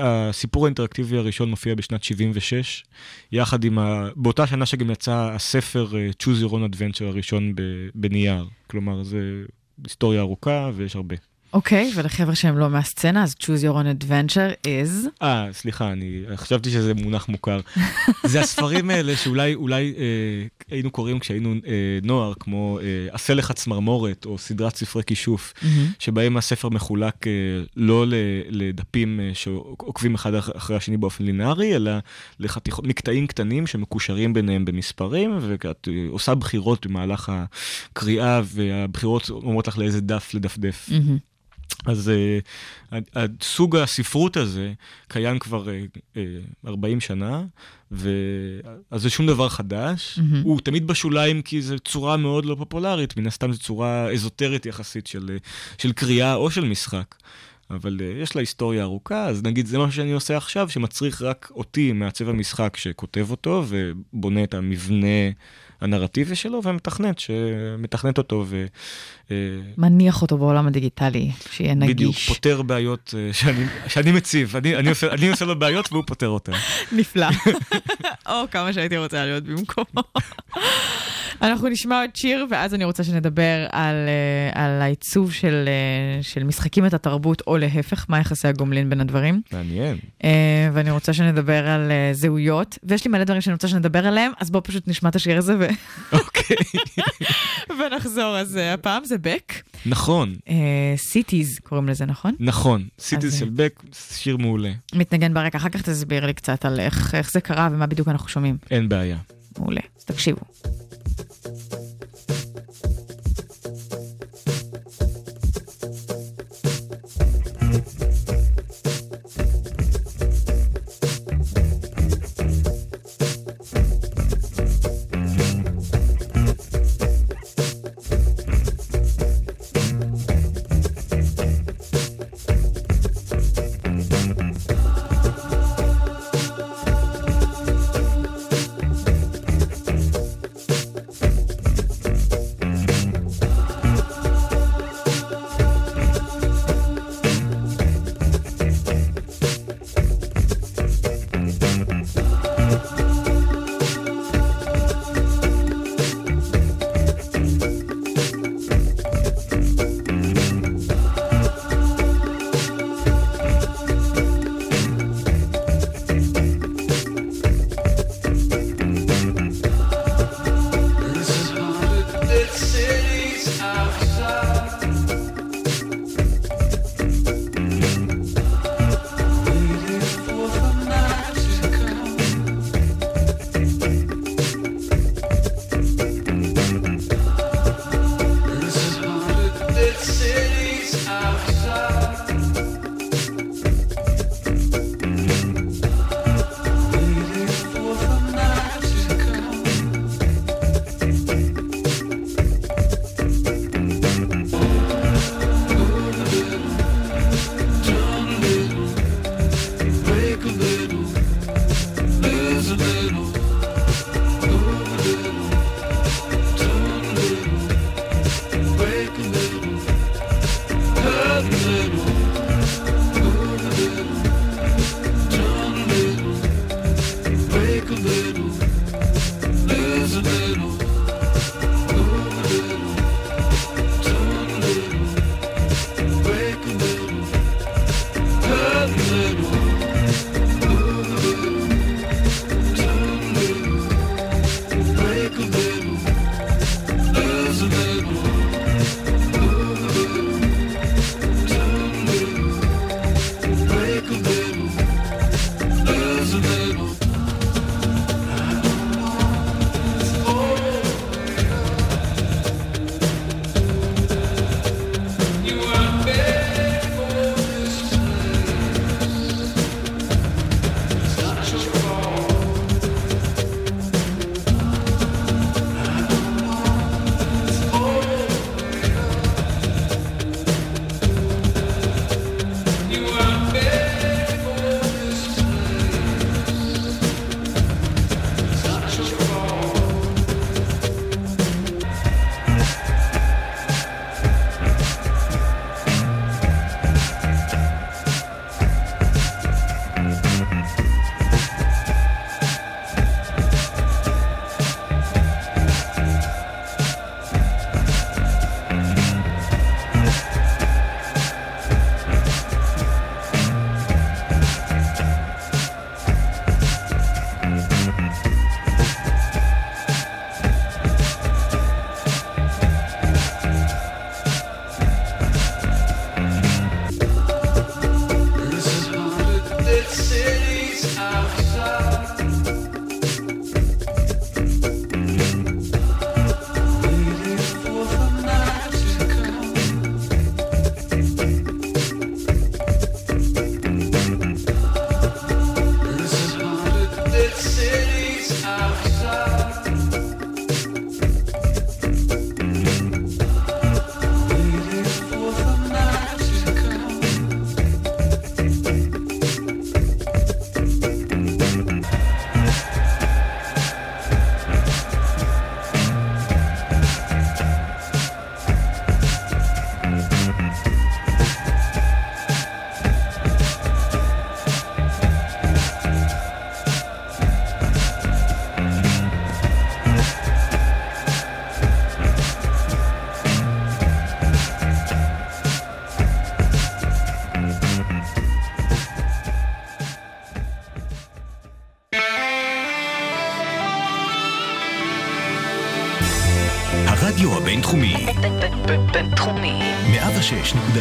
B: הסיפור האינטראקטיבי הראשון מופיע בשנת 76, יחד עם ה... באותה שנה שגם יצא הספר אה, Choose Your Own Adventure הראשון בנייר. כלומר, זה היסטוריה ארוכה ויש הרבה.
A: אוקיי, ולחבר'ה שהם לא מהסצנה, אז choose your own adventure is...
B: אה, סליחה, אני חשבתי שזה מונח מוכר. זה הספרים האלה שאולי אולי, אה, היינו קוראים כשהיינו אה, נוער, כמו אה, עשה לך צמרמורת, או סדרת ספרי כישוף, שבהם הספר מחולק אה, לא ל- לדפים אה, שעוקבים אחד אח- אחרי השני באופן לינארי, אלא לחתיכות, מקטעים קטנים שמקושרים ביניהם במספרים, ואת אה, עושה בחירות במהלך הקריאה, והבחירות אומרות לך לאיזה דף לדפדף.
A: מהמם.
B: אז uh, סוג הספרות הזה קיים כבר uh, uh, 40 שנה, ו... אז זה שום דבר חדש.
A: מהמם.
B: הוא תמיד בשוליים כי זו צורה מאוד לא פופולרית, מן הסתם זו צורה אזוטרית יחסית של, של קריאה או של משחק. אבל uh, יש לה היסטוריה ארוכה, אז נגיד זה מה שאני עושה עכשיו, שמצריך רק אותי, מעצב המשחק שכותב אותו ובונה את המבנה הנרטיבי שלו, והמתכנת שמתכנת אותו ו... אה,
A: מניח אותו בעולם הדיגיטלי, שיהיה נגיש.
B: בדיוק, פותר בעיות אה, שאני, שאני מציב. אני, אני, עושה, אני עושה לו בעיות והוא פותר אותן.
A: נפלא. או כמה שהייתי רוצה להיות במקומו. אנחנו נשמע עוד שיר, ואז אני רוצה שנדבר על, אה, על העיצוב של, אה, של משחקים את התרבות, או להפך, מה יחסי הגומלין בין הדברים.
B: מעניין.
A: אה, ואני רוצה שנדבר על זהויות, ויש לי מלא דברים שאני רוצה שנדבר עליהם, אז בואו פשוט נשמע את השיר הזה ו...
B: אוקיי.
A: ונחזור. אז אה, הפעם זה Beck.
B: נכון,
A: Cities קוראים לזה, נכון?
B: נכון.
A: Cities
B: של Beck, שיר מעולה.
A: מתנגן ברקע, אחר כך תסביר לי קצת על איך, איך זה קרה ומה בדיוק אנחנו שומעים.
B: אין בעיה.
A: מעולה. אז תקשיבו.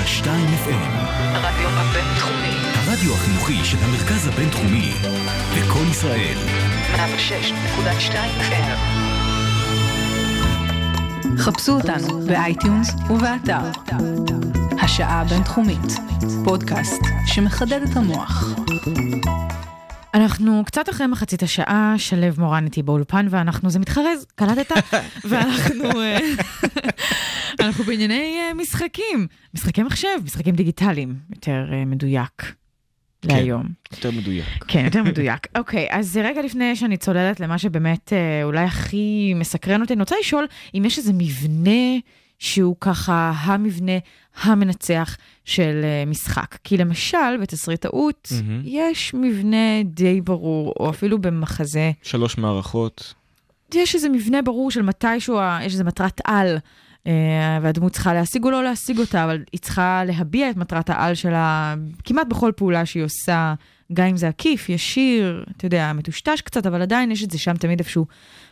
C: FM,
D: הרדיו הבינתחומי.
C: הרדיו החינוכי של המרכז הבינתחומי, לקום ישראל,
D: 106.2 FM.
E: חפשו אותנו ב iTunes ובאתר. השעה הבינתחומית, פודקאסט שמחדד את המוח.
A: אנחנו קצת אחרי מחצית השעה, שלו מורן איתי באולפן, ואנחנו, זה מתחרז, קלטת? ואנחנו אה, אנחנו בענייני אה, משחקים, משחקי מחשב, משחקים דיגיטליים, יותר אה, מדויק להיום.
B: יותר מדויק.
A: כן, יותר מדויק. אוקיי, אז רגע לפני שאני צוללת למה שבאמת אה, אולי הכי מסקרן אותי, אני רוצה לשאול אם יש איזה מבנה שהוא ככה המבנה המנצח של משחק. כי למשל, בתסריטאות,
B: מהמם.
A: יש מבנה די ברור, או אפילו במחזה,
B: שלוש מערכות.
A: יש איזה מבנה ברור של מתישהו, יש איזה מטרת על. אה, והדמות צריכה להשיג או לא להשיג אותה, אבל היא צריכה להביע את מטרת העל שלה כמעט בכל פעולה שהיא עושה, גם אם זה עקיף, ישיר, אתה יודע, מטושטש קצת, אבל עדיין יש את זה שם תמיד איפשהו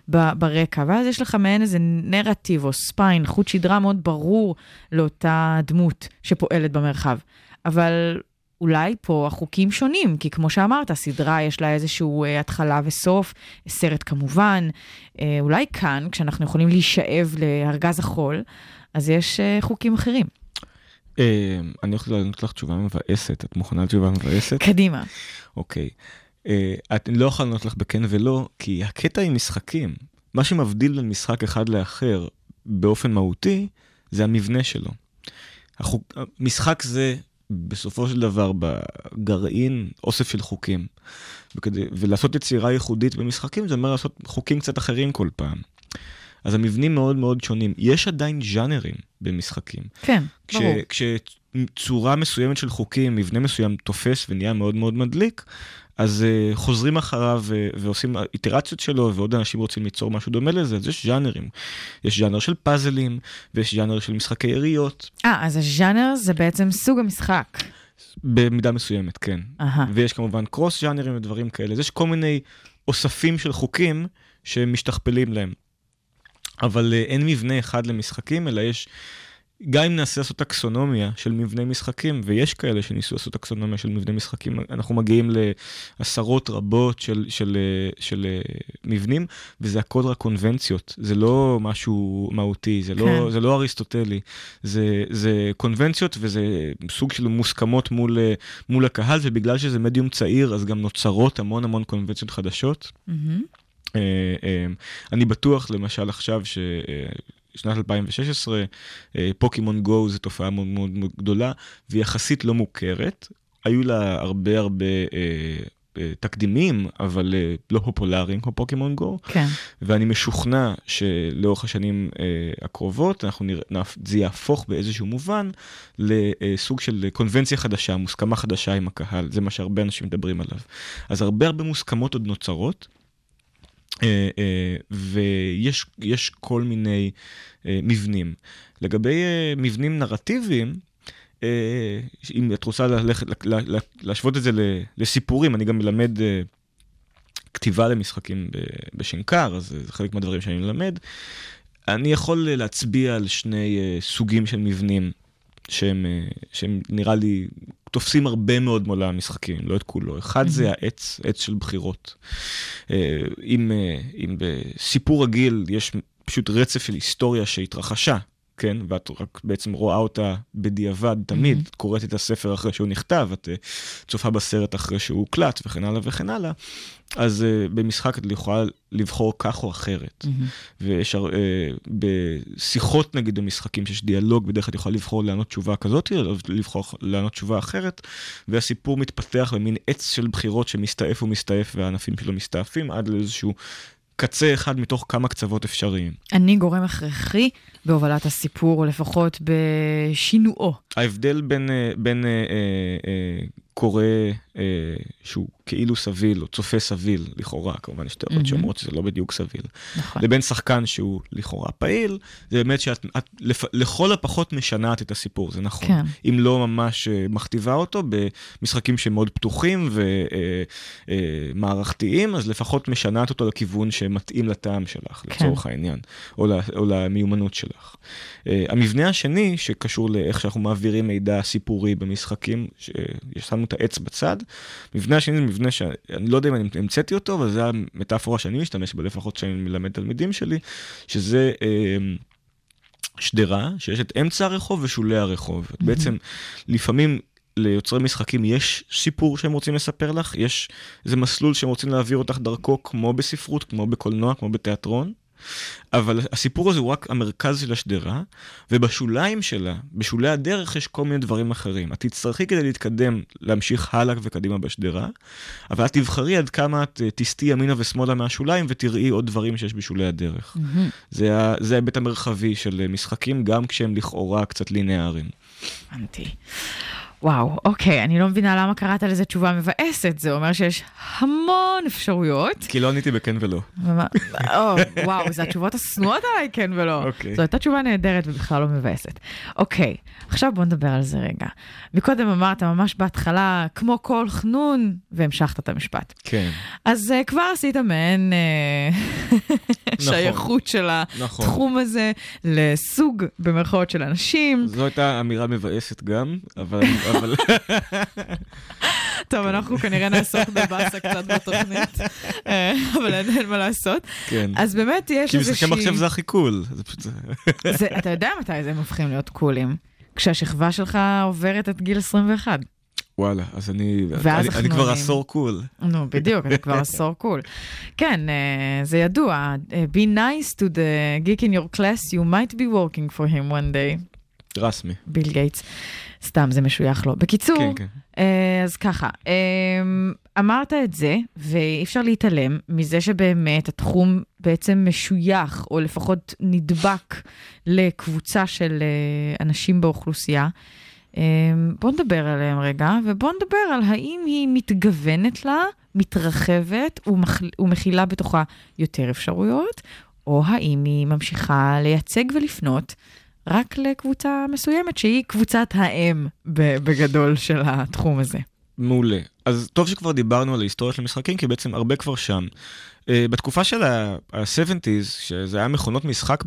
A: ברקע. ואז יש לך מעין איזה נרטיב או ספיין, חוט שדרה מאוד ברור לאותה דמות שפועלת במרחב. אבל אולי פה החוקים שונים, כי כמו שאמרת, סדרה יש לה איזשהו אה, התחלה וסוף, סרט כמובן. אה, אולי כאן, כשאנחנו יכולים להישאב לארגז החול, אז יש אה, חוקים אחרים.
B: אה, אני הולך לענות לך תשובה מבאסת, את מוכנה לתשובה מבאסת?
A: קדימה.
B: אוקיי. אה, את לא יכולה לענות לך בכן ולא, כי הקטע עם משחקים, מה שמבדיל בין משחק אחד לאחר באופן מהותי, זה המבנה שלו. החוק, משחק זה בסופו של דבר בגרעין אוסף של חוקים. וכדי, ולעשות יצירה ייחודית במשחקים זה אומר לעשות חוקים קצת אחרים כל פעם. אז המבנים מאוד מאוד שונים. יש עדיין ז'אנרים במשחקים.
A: כן,
B: כש,
A: ברור.
B: כשצורה מסוימת של חוקים, מבנה מסוים תופס ונהיה מאוד מאוד מדליק, אז uh, חוזרים אחריו uh, ועושים איטרציות שלו, ועוד אנשים רוצים ליצור משהו דומה לזה, אז יש ז'אנרים. יש ז'אנר של פאזלים, ויש ז'אנר של משחקי יריות,
A: אה, אז הז'אנר זה בעצם סוג המשחק.
B: במידה מסוימת, כן.
A: אהה.
B: ויש כמובן קרוס ז'אנרים ודברים כאלה, אז יש כל מיני אוספים של חוקים שמשתכפלים להם. אבל uh, אין מבנה אחד למשחקים, אלא יש, גם אם ננסה לעשות טקסונומיה של מבני משחקים, ויש כאלה שניסו לעשות טקסונומיה של מבני משחקים, אנחנו מגיעים לעשרות רבות של, של, אה, של, של מבנים, וזה הכל רק קונבנציות, זה לא משהו מהותי, זה, לא,
A: כן.
B: זה לא אריסטוטלי, זה, זה קונבנציות וזה סוג של מוסכמות מול, אה, מול הקהל, ובגלל שזה מדיום צעיר, אז גם נוצרות המון המון קונבנציות חדשות.
A: מהמם.
B: אה, אה, אני בטוח, למשל עכשיו, ששנת 2016, אה, פוקימון גו זו תופעה מאוד מאוד גדולה, ויחסית לא מוכרת. היו לה הרבה הרבה אה, אה, תקדימים, אבל אה, לא פופולריים כמו פוקימון גו,
A: כן.
B: ואני משוכנע שלאורך השנים אה, הקרובות, אנחנו נראה, זה יהפוך באיזשהו מובן לסוג של קונבנציה חדשה, מוסכמה חדשה עם הקהל, זה מה שהרבה אנשים מדברים עליו. אז הרבה הרבה מוסכמות עוד נוצרות. אה, אה, ויש יש כל מיני אה, מבנים. לגבי מבנים נרטיביים, אם את רוצה להשוות את זה לסיפורים, אני גם מלמד כתיבה למשחקים בשנקר, אז זה חלק מהדברים שאני מלמד. אני יכול להצביע על שני סוגים של מבנים שהם, שהם נראה לי תופסים הרבה מאוד מעולם המשחקים, לא את כולו. אחד זה העץ, עץ של בחירות. אה, אם, אה, אם בסיפור רגיל יש פשוט רצף של היסטוריה שהתרחשה, כן, ואת רק בעצם רואה אותה בדיעבד תמיד, את קוראת את הספר אחרי שהוא נכתב, את אה, צופה בסרט אחרי שהוא הוקלט וכן הלאה וכן הלאה, אז uh, במשחק את יכולה לבחור כך או אחרת. ויש uh, בשיחות נגיד במשחקים שיש דיאלוג, בדרך כלל את יכולה לבחור לענות תשובה כזאת, או לבחור לענות תשובה אחרת, והסיפור מתפתח במין עץ של בחירות שמסתעף ומסתעף והענפים שלו מסתעפים עד לאיזשהו קצה אחד מתוך כמה קצוות אפשריים.
A: אני גורם הכרחי בהובלת הסיפור, או לפחות בשינועו.
B: ההבדל בין, אה, בין אה, אה, אה, קורא אה, שהוא כאילו סביל, או צופה סביל, לכאורה, כמובן יש תיאוריות
A: מהמם.
B: שאומרות שזה לא בדיוק סביל,
A: נכון.
B: לבין שחקן שהוא לכאורה פעיל, זה באמת שאת את, לפ, לכל הפחות משנעת את הסיפור, זה נכון.
A: כן.
B: אם לא ממש אה, מכתיבה אותו במשחקים שמאוד פתוחים ומערכתיים, אז לפחות משנעת אותו לכיוון שמתאים לטעם שלך,
A: כן.
B: לצורך העניין, או, ל, או למיומנות שלך. אה, המבנה השני, שקשור לאיך שאנחנו מעבירים מידע סיפורי במשחקים, שיש לנו את העץ בצד, מבנה השני זה מבנה שאני לא יודע אם אני המצאתי אותו, אבל זו המטאפורה שאני משתמש בה, לפחות כשאני מלמד תלמידים שלי, שזה... אה, שדרה שיש את אמצע הרחוב ושולי הרחוב. Mm-hmm. בעצם לפעמים ליוצרי משחקים יש סיפור שהם רוצים לספר לך, יש איזה מסלול שהם רוצים להעביר אותך דרכו כמו בספרות, כמו בקולנוע, כמו בתיאטרון. אבל הסיפור הזה הוא רק המרכז של השדרה, ובשוליים שלה, בשולי הדרך יש כל מיני דברים אחרים. את תצטרכי כדי להתקדם, להמשיך הלאה וקדימה בשדרה, אבל את תבחרי עד כמה את אה, תסטי ימינה ושמאלה מהשוליים ותראי עוד דברים שיש בשולי הדרך.
A: מהמם.
B: זה ההיבט המרחבי של אה, משחקים, גם כשהם לכאורה קצת ליניאריים.
A: הבנתי. וואו, אוקיי, אני לא מבינה למה קראת לזה תשובה מבאסת, זה אומר שיש המון אפשרויות.
B: כי לא עניתי בכן ולא.
A: או, וואו, זה התשובות השנואות עליי, כן ולא.
B: אוקיי.
A: זו הייתה תשובה נהדרת ובכלל לא מבאסת. אוקיי, עכשיו בוא נדבר על זה רגע. מקודם אמרת ממש בהתחלה, כמו כל חנון, והמשכת את המשפט.
B: כן.
A: אז uh, כבר עשית מעין uh, שייכות של
B: נכון.
A: התחום הזה לסוג, במרכאות, של אנשים.
B: זו הייתה אמירה מבאסת גם, אבל... אבל...
A: טוב, אנחנו כנראה נעסוק בבאסה קצת בתוכנית, אה, אבל אין מה לעשות.
B: כן.
A: אז באמת יש
B: כי
A: איזושהי...
B: משחקי מחשב זה הכי
A: cool. אתה יודע מתי הם הופכים להיות קולים? כשהשכבה שלך עוברת את גיל 21.
B: וואלה, אז אני...
A: ואז
B: אני- אני כבר. עשור cool.
A: נו, בדיוק, אתה כבר עשור cool. כן, אה, זה ידוע. אה, Be nice to the geek in your class, you might be working for him one day.
B: רסמי.
A: ביל גייטס. סתם, זה משוייך לו. בקיצור,
B: כן, כן.
A: אה, אז ככה, אה, אמרת את זה, ואי אפשר להתעלם מזה שבאמת התחום בעצם משוייך, או לפחות נדבק לקבוצה של אה, אנשים באוכלוסייה. בואו נדבר עליהם רגע, ובואו נדבר על האם היא מתגוונת לה, מתרחבת ומכ- ומכילה בתוכה יותר אפשרויות, או האם היא ממשיכה לייצג ולפנות רק לקבוצה מסוימת, שהיא קבוצת האם בגדול של התחום הזה.
B: מעולה. אז טוב שכבר דיברנו על ההיסטוריה של המשחקים, כי בעצם הרבה כבר שם. Uh, בתקופה של ה-70's, שזה היה מכונות משחק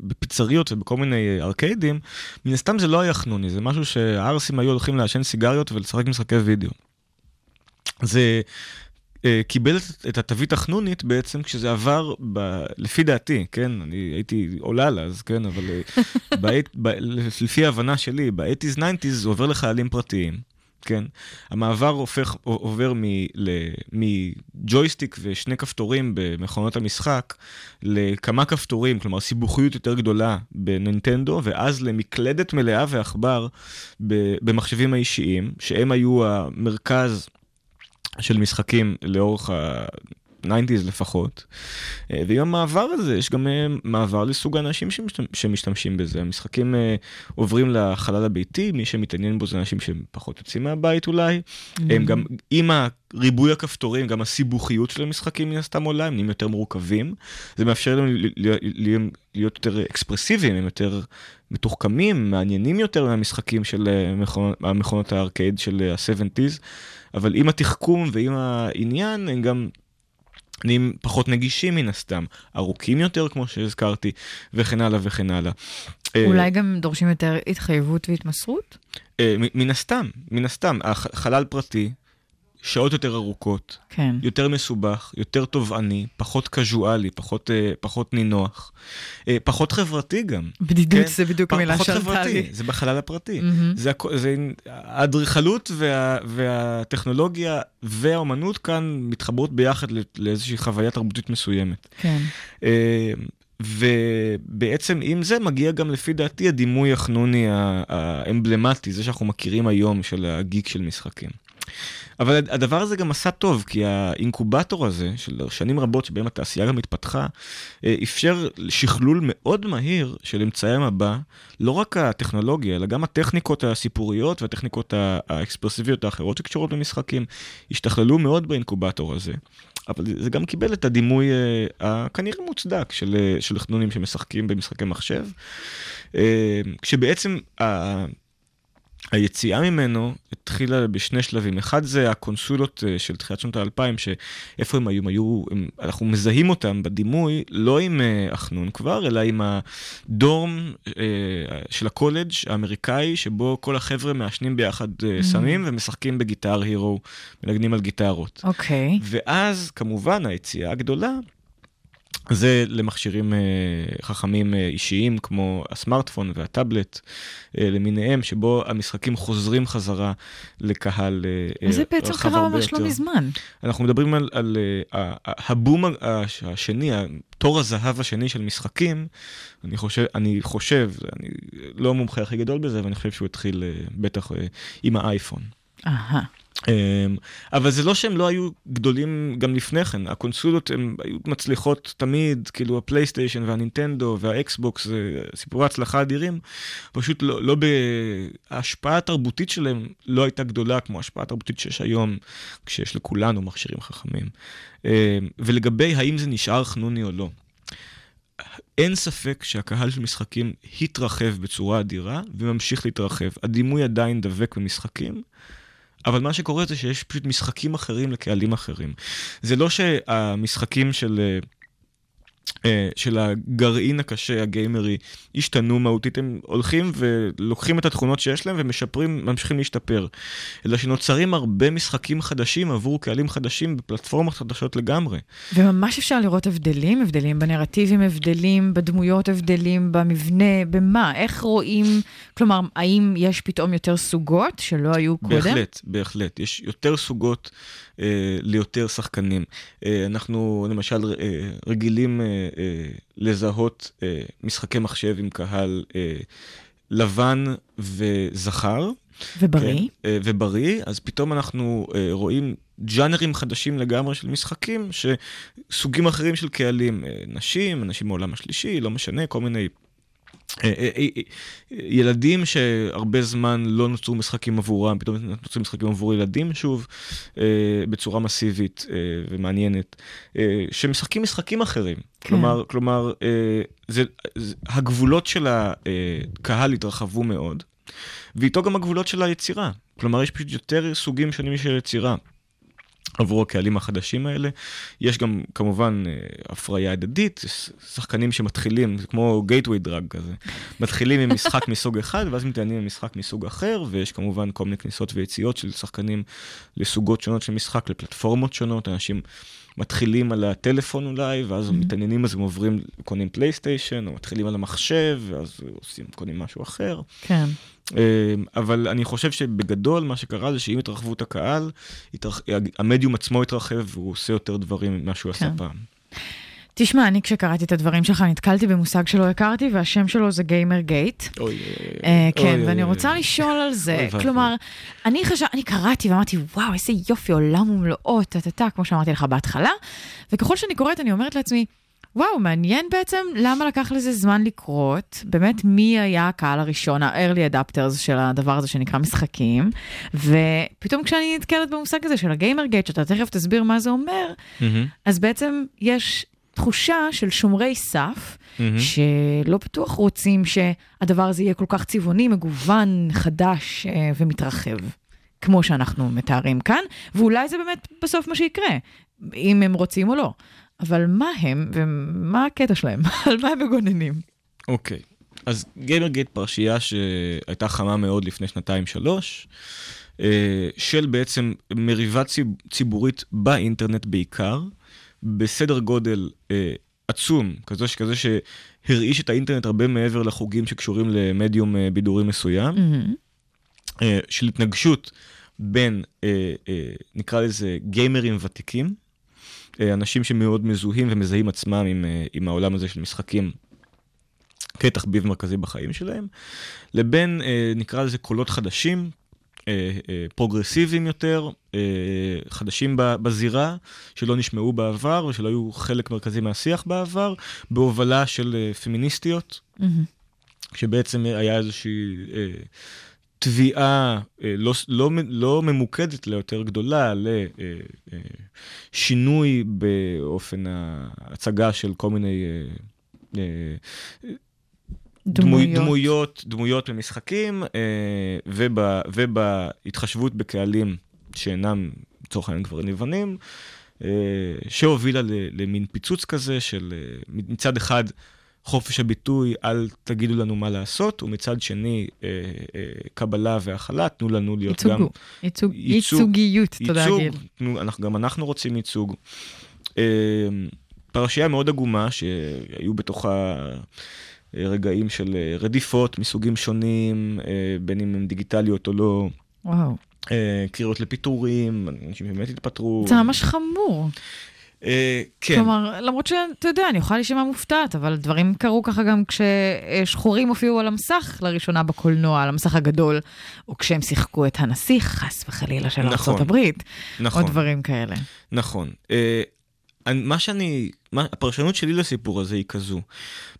B: בפיצריות ובכל מיני ארקיידים, מן הסתם זה לא היה חנוני, זה משהו שהערסים היו הולכים לעשן סיגריות ולשחק משחקי וידאו. זה קיבל את- התווית החנונית בעצם כשזה עבר, ב, לפי דעתי, כן, אני הייתי עולל אז, כן, אבל uh, בעת, ב, לפי ההבנה שלי, ב-80's 90's זה עובר לחיילים פרטיים. כן, המעבר הופך, עובר מג'ויסטיק ושני כפתורים במכונות המשחק לכמה כפתורים, כלומר סיבוכיות יותר גדולה בנינטנדו, ואז למקלדת מלאה ועכבר במחשבים האישיים, שהם היו המרכז של משחקים לאורך ה-90's לפחות. אה, ועם המעבר הזה יש גם אה, מעבר לסוג האנשים שמשתמ- שמשתמשים בזה. המשחקים אה, עוברים לחלל הביתי, מי שמתעניין בו זה אנשים שפחות יוצאים מהבית אולי. הם גם, עם ריבוי הכפתורים, גם הסיבוכיות של המשחקים מן הסתם עולה, הם נהיים יותר מורכבים. זה מאפשר להם להיות יותר אקספרסיביים, הם יותר מתוחכמים, מעניינים יותר מהמשחקים של אה, מכונות, המכונות הארקייד של אה, ה-70's, אבל עם התחכום ועם העניין, הם גם נהיים פחות נגישים מן הסתם, ארוכים יותר כמו שהזכרתי, וכן הלאה וכן הלאה. אה,
A: אולי גם דורשים יותר התחייבות והתמסרות?
B: אה, מן הסתם, מן הסתם, הח- חלל פרטי, שעות יותר ארוכות,
A: כן.
B: יותר מסובך, יותר תובעני, פחות קזואלי, פחות, אה, פחות נינוח, אה, פחות חברתי גם.
A: בדידות
B: כן,
A: זה בדיוק המילה
B: פחות
A: שעלתה
B: חברתי,
A: לי.
B: זה בחלל הפרטי.
A: מהמם.
B: זה, זה האדריכלות וה, והטכנולוגיה והאומנות כאן מתחברות ביחד לא- לאיזושהי חוויה תרבותית מסוימת.
A: כן.
B: אה, ובעצם עם זה מגיע גם לפי דעתי הדימוי החנוני האמבלמטי, זה שאנחנו מכירים היום של הגיק של משחקים. אבל הדבר הזה גם עשה טוב, כי האינקובטור הזה, של שנים רבות שבהם התעשייה גם התפתחה, אה, אפשר שכלול מאוד מהיר של אמצעי המבע, לא רק הטכנולוגיה, אלא גם הטכניקות הסיפוריות והטכניקות האקספרסיביות האחרות שקשורות למשחקים, השתכללו מאוד באינקובטור הזה. אבל זה גם קיבל את הדימוי אה, הכנראה מוצדק של, אה, של חנונים שמשחקים במשחקי מחשב, כשבעצם. היציאה ממנו התחילה בשני שלבים. אחד זה הקונסולות אה, של תחילת שנות האלפיים, שאיפה הם היו? הם היו, הם, אנחנו מזהים אותם בדימוי, לא עם uh, החנון כבר, אלא עם הדורם uh, של הקולג' האמריקאי, שבו כל החבר'ה מעשנים ביחד uh, mm-hmm. סמים ומשחקים בגיטר הירו, מנגנים על גיטרות.
A: אוקיי. Okay.
B: ואז, כמובן, היציאה הגדולה זה למכשירים אה, חכמים אה, אישיים כמו הסמארטפון והטאבלט אה, למיניהם, שבו המשחקים חוזרים חזרה לקהל רחב הרבה יותר.
A: וזה בעצם קרה ממש לא מזמן.
B: אנחנו מדברים על, על הבום השני, תור הזהב השני של משחקים, אני חושב, אני חושב, אני לא המומחה הכי גדול בזה, אבל אני חושב שהוא התחיל בטח עם האייפון.
A: אהה.
B: אמ, אבל זה לא שהם לא היו גדולים גם לפני כן, הקונסולות הן היו מצליחות תמיד, כאילו הפלייסטיישן והנינטנדו והאקסבוקס, זה סיפורי הצלחה אדירים, פשוט לא, לא ההשפעה התרבותית שלהם לא הייתה גדולה כמו ההשפעה התרבותית שיש היום, כשיש לכולנו מכשירים חכמים. אמ, ולגבי האם זה נשאר חנוני או לא. אין ספק שהקהל של משחקים התרחב בצורה אדירה וממשיך להתרחב. הדימוי עדיין דבק במשחקים. אבל מה שקורה זה שיש פשוט משחקים אחרים לקהלים אחרים. זה לא שהמשחקים של... אה, של הגרעין הקשה, הגיימרי, השתנו מהותית, הם הולכים ולוקחים את התכונות שיש להם ומשפרים, ממשיכים להשתפר. אלא שנוצרים הרבה משחקים חדשים עבור קהלים חדשים בפלטפורמות חדשות לגמרי.
A: וממש אפשר לראות הבדלים, הבדלים בנרטיבים, הבדלים בדמויות, הבדלים במבנה, במה, איך רואים, כלומר, האם יש פתאום יותר סוגות שלא היו קודם?
B: בהחלט, בהחלט. יש יותר סוגות אה, ליותר שחקנים. אה, אנחנו למשל אה, רגילים אה, לזהות אה, משחקי מחשב עם קהל אה, לבן וזכר.
A: ובריא. כן,
B: אה, ובריא, אז פתאום אנחנו אה, רואים ג'אנרים חדשים לגמרי של משחקים, שסוגים אחרים של קהלים, אה, נשים, אנשים מעולם השלישי, לא משנה, כל מיני אה, אה, אה, ילדים שהרבה זמן לא נוצרו משחקים עבורם, פתאום נוצרים משחקים עבור ילדים שוב, בצורה מסיבית ומעניינת, שמשחקים משחקים אחרים. כן. כלומר, כלומר זה, זה, הגבולות של הקהל התרחבו מאוד, ואיתו גם הגבולות של היצירה. כלומר, יש פשוט יותר סוגים שונים של יצירה. עבור הקהלים החדשים האלה. יש גם כמובן אה, הפריה הדדית, שחקנים שמתחילים, זה כמו גייטווי דרג כזה, מתחילים עם משחק מסוג אחד ואז מתעניינים עם משחק מסוג אחר, ויש כמובן כל מיני כניסות ויציאות של שחקנים לסוגות שונות של משחק, לפלטפורמות שונות, אנשים מתחילים על הטלפון אולי, ואז mm-hmm. מתעניינים אז הם עוברים, קונים פלייסטיישן, או מתחילים על המחשב, ואז עושים, קונים משהו אחר.
A: כן.
B: אמ, אבל אני חושב שבגדול מה שקרה זה שעם התרחבות הקהל, התרח... המדיום עצמו התרחב והוא עושה יותר דברים ממה שהוא כן. עשה פעם.
A: תשמע, אני כשקראתי את הדברים שלך נתקלתי במושג שלא הכרתי, והשם שלו זה גיימר גייט.
B: אוי,
A: אה, כן, ואני רוצה לשאול על זה. כלומר, אני חשב, אני קראתי ואמרתי, וואו, איזה יופי, עולם ומלואו, טה-טה-טה, כמו שאמרתי לך בהתחלה, וככל שאני קוראת, אני אומרת לעצמי, וואו, מעניין בעצם למה לקח לזה זמן לקרות. באמת, מי היה הקהל הראשון, ה-early adapters של הדבר הזה שנקרא משחקים, ופתאום כשאני נתקלת במושג הזה של הגיימר גייט, שאתה תכף תסביר מה זה אומר, mm-hmm. אז בעצם יש תחושה של שומרי סף, mm-hmm. שלא בטוח רוצים שהדבר הזה יהיה כל כך צבעוני, מגוון, חדש אה, ומתרחב, כמו שאנחנו מתארים כאן, ואולי זה באמת בסוף מה שיקרה, אם הם רוצים או לא. אבל מה הם ומה הקטע שלהם? על מה הם מגוננים?
B: אוקיי, okay. אז גיימרגייט פרשייה שהייתה חמה מאוד לפני שנתיים-שלוש, אה, של בעצם מריבה ציבורית באינטרנט בעיקר, בסדר גודל אה, עצום, כזה, כזה שהרעיש את האינטרנט הרבה מעבר לחוגים שקשורים למדיום אה, בידורי מסוים, mm-hmm. של התנגשות בין, נקרא לזה, גיימרים ותיקים, אנשים שמאוד מזוהים ומזהים עצמם עם, עם העולם הזה של משחקים כתחביב מרכזי בחיים שלהם, לבין, נקרא לזה, קולות חדשים, אה, אה, פרוגרסיביים יותר, אה, חדשים בזירה, שלא נשמעו בעבר ושלא היו חלק מרכזי מהשיח בעבר, בהובלה של אה, פמיניסטיות,
A: מהמם.
B: שבעצם היה איזושהי אה, תביעה אה, לא, לא, לא ממוקדת, אלא יותר גדולה, לשינוי באופן ההצגה של כל מיני... אה, אה, דמוי, דמויות, דמויות במשחקים, אה, וב, ובהתחשבות בקהלים שאינם, לצורך העניין, גברים לבנים, אה, שהובילה למין פיצוץ כזה של אה, מצד אחד חופש הביטוי, אל תגידו לנו מה לעשות, ומצד שני קבלה והכלה, תנו לנו להיות גם...
A: ייצוג, ייצוג,
B: ייצוג-
A: ייצוגיות, תודה
B: ייצוג,
A: גיל.
B: תנו, אנחנו, גם אנחנו רוצים ייצוג. פרשייה מאוד עגומה, שהיו בתוכה רגעים של אה, רדיפות מסוגים שונים, אה, בין אם הן דיגיטליות או לא,
A: וואו,
B: אה, קריאות לפיטורים, אנשים באמת התפטרו.
A: זה ממש חמור.
B: אה, כן,
A: כלומר, למרות שאתה יודע, אני יכולה להישמע מופתעת, אבל דברים קרו ככה גם כששחורים הופיעו על המסך לראשונה בקולנוע, על המסך הגדול, או כשהם שיחקו את הנסיך, חס וחלילה, של
B: נכון,
A: הברית,
B: נכון.
A: או דברים כאלה.
B: נכון. אה, אני- מה שאני, מה, הפרשנות שלי לסיפור הזה היא כזו.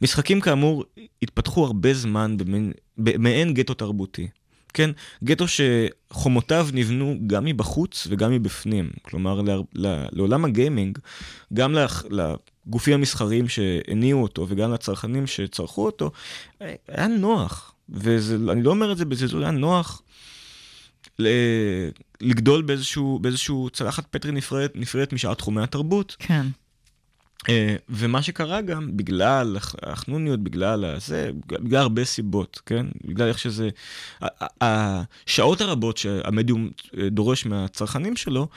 B: משחקים כאמור התפתחו הרבה זמן במעין, במעין גטו תרבותי. כן? גטו שחומותיו נבנו גם מבחוץ וגם מבפנים. כלומר, ל, ל, לעולם הגיימינג, גם לח, לגופים המסחריים שהניעו אותו וגם לצרכנים שצרכו אותו, היה נוח. ואני לא אומר את זה בזלזול, היה נוח לגדול באיזשהו, באיזשהו צלחת פטרי נפרדת, נפרדת משאר תחומי התרבות.
A: כן.
B: אה, ומה שקרה גם, בגלל הח- החנוניות, בגלל הזה, בגלל הרבה סיבות, כן? בגלל איך שזה... השעות הרבות שהמדיום אה, דורש מהצרכנים שלו,